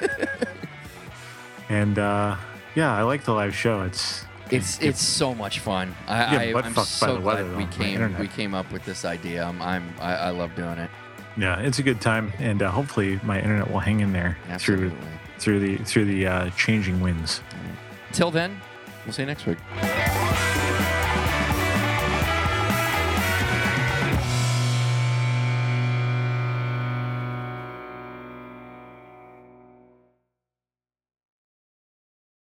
Speaker 1: and uh, yeah, I like the live show. It's
Speaker 3: It's it's so much fun. I,
Speaker 1: get
Speaker 3: I, I'm
Speaker 1: fucked by
Speaker 3: so
Speaker 1: the
Speaker 3: glad
Speaker 1: weather, though,
Speaker 3: we
Speaker 1: on the
Speaker 3: came
Speaker 1: internet.
Speaker 3: we came up with this idea. I'm, I'm I, I love doing it.
Speaker 1: Yeah, it's a good time, and uh, hopefully my internet will hang in there
Speaker 3: Absolutely.
Speaker 1: through through the through the uh, changing winds.
Speaker 3: Till then, we'll see you next week.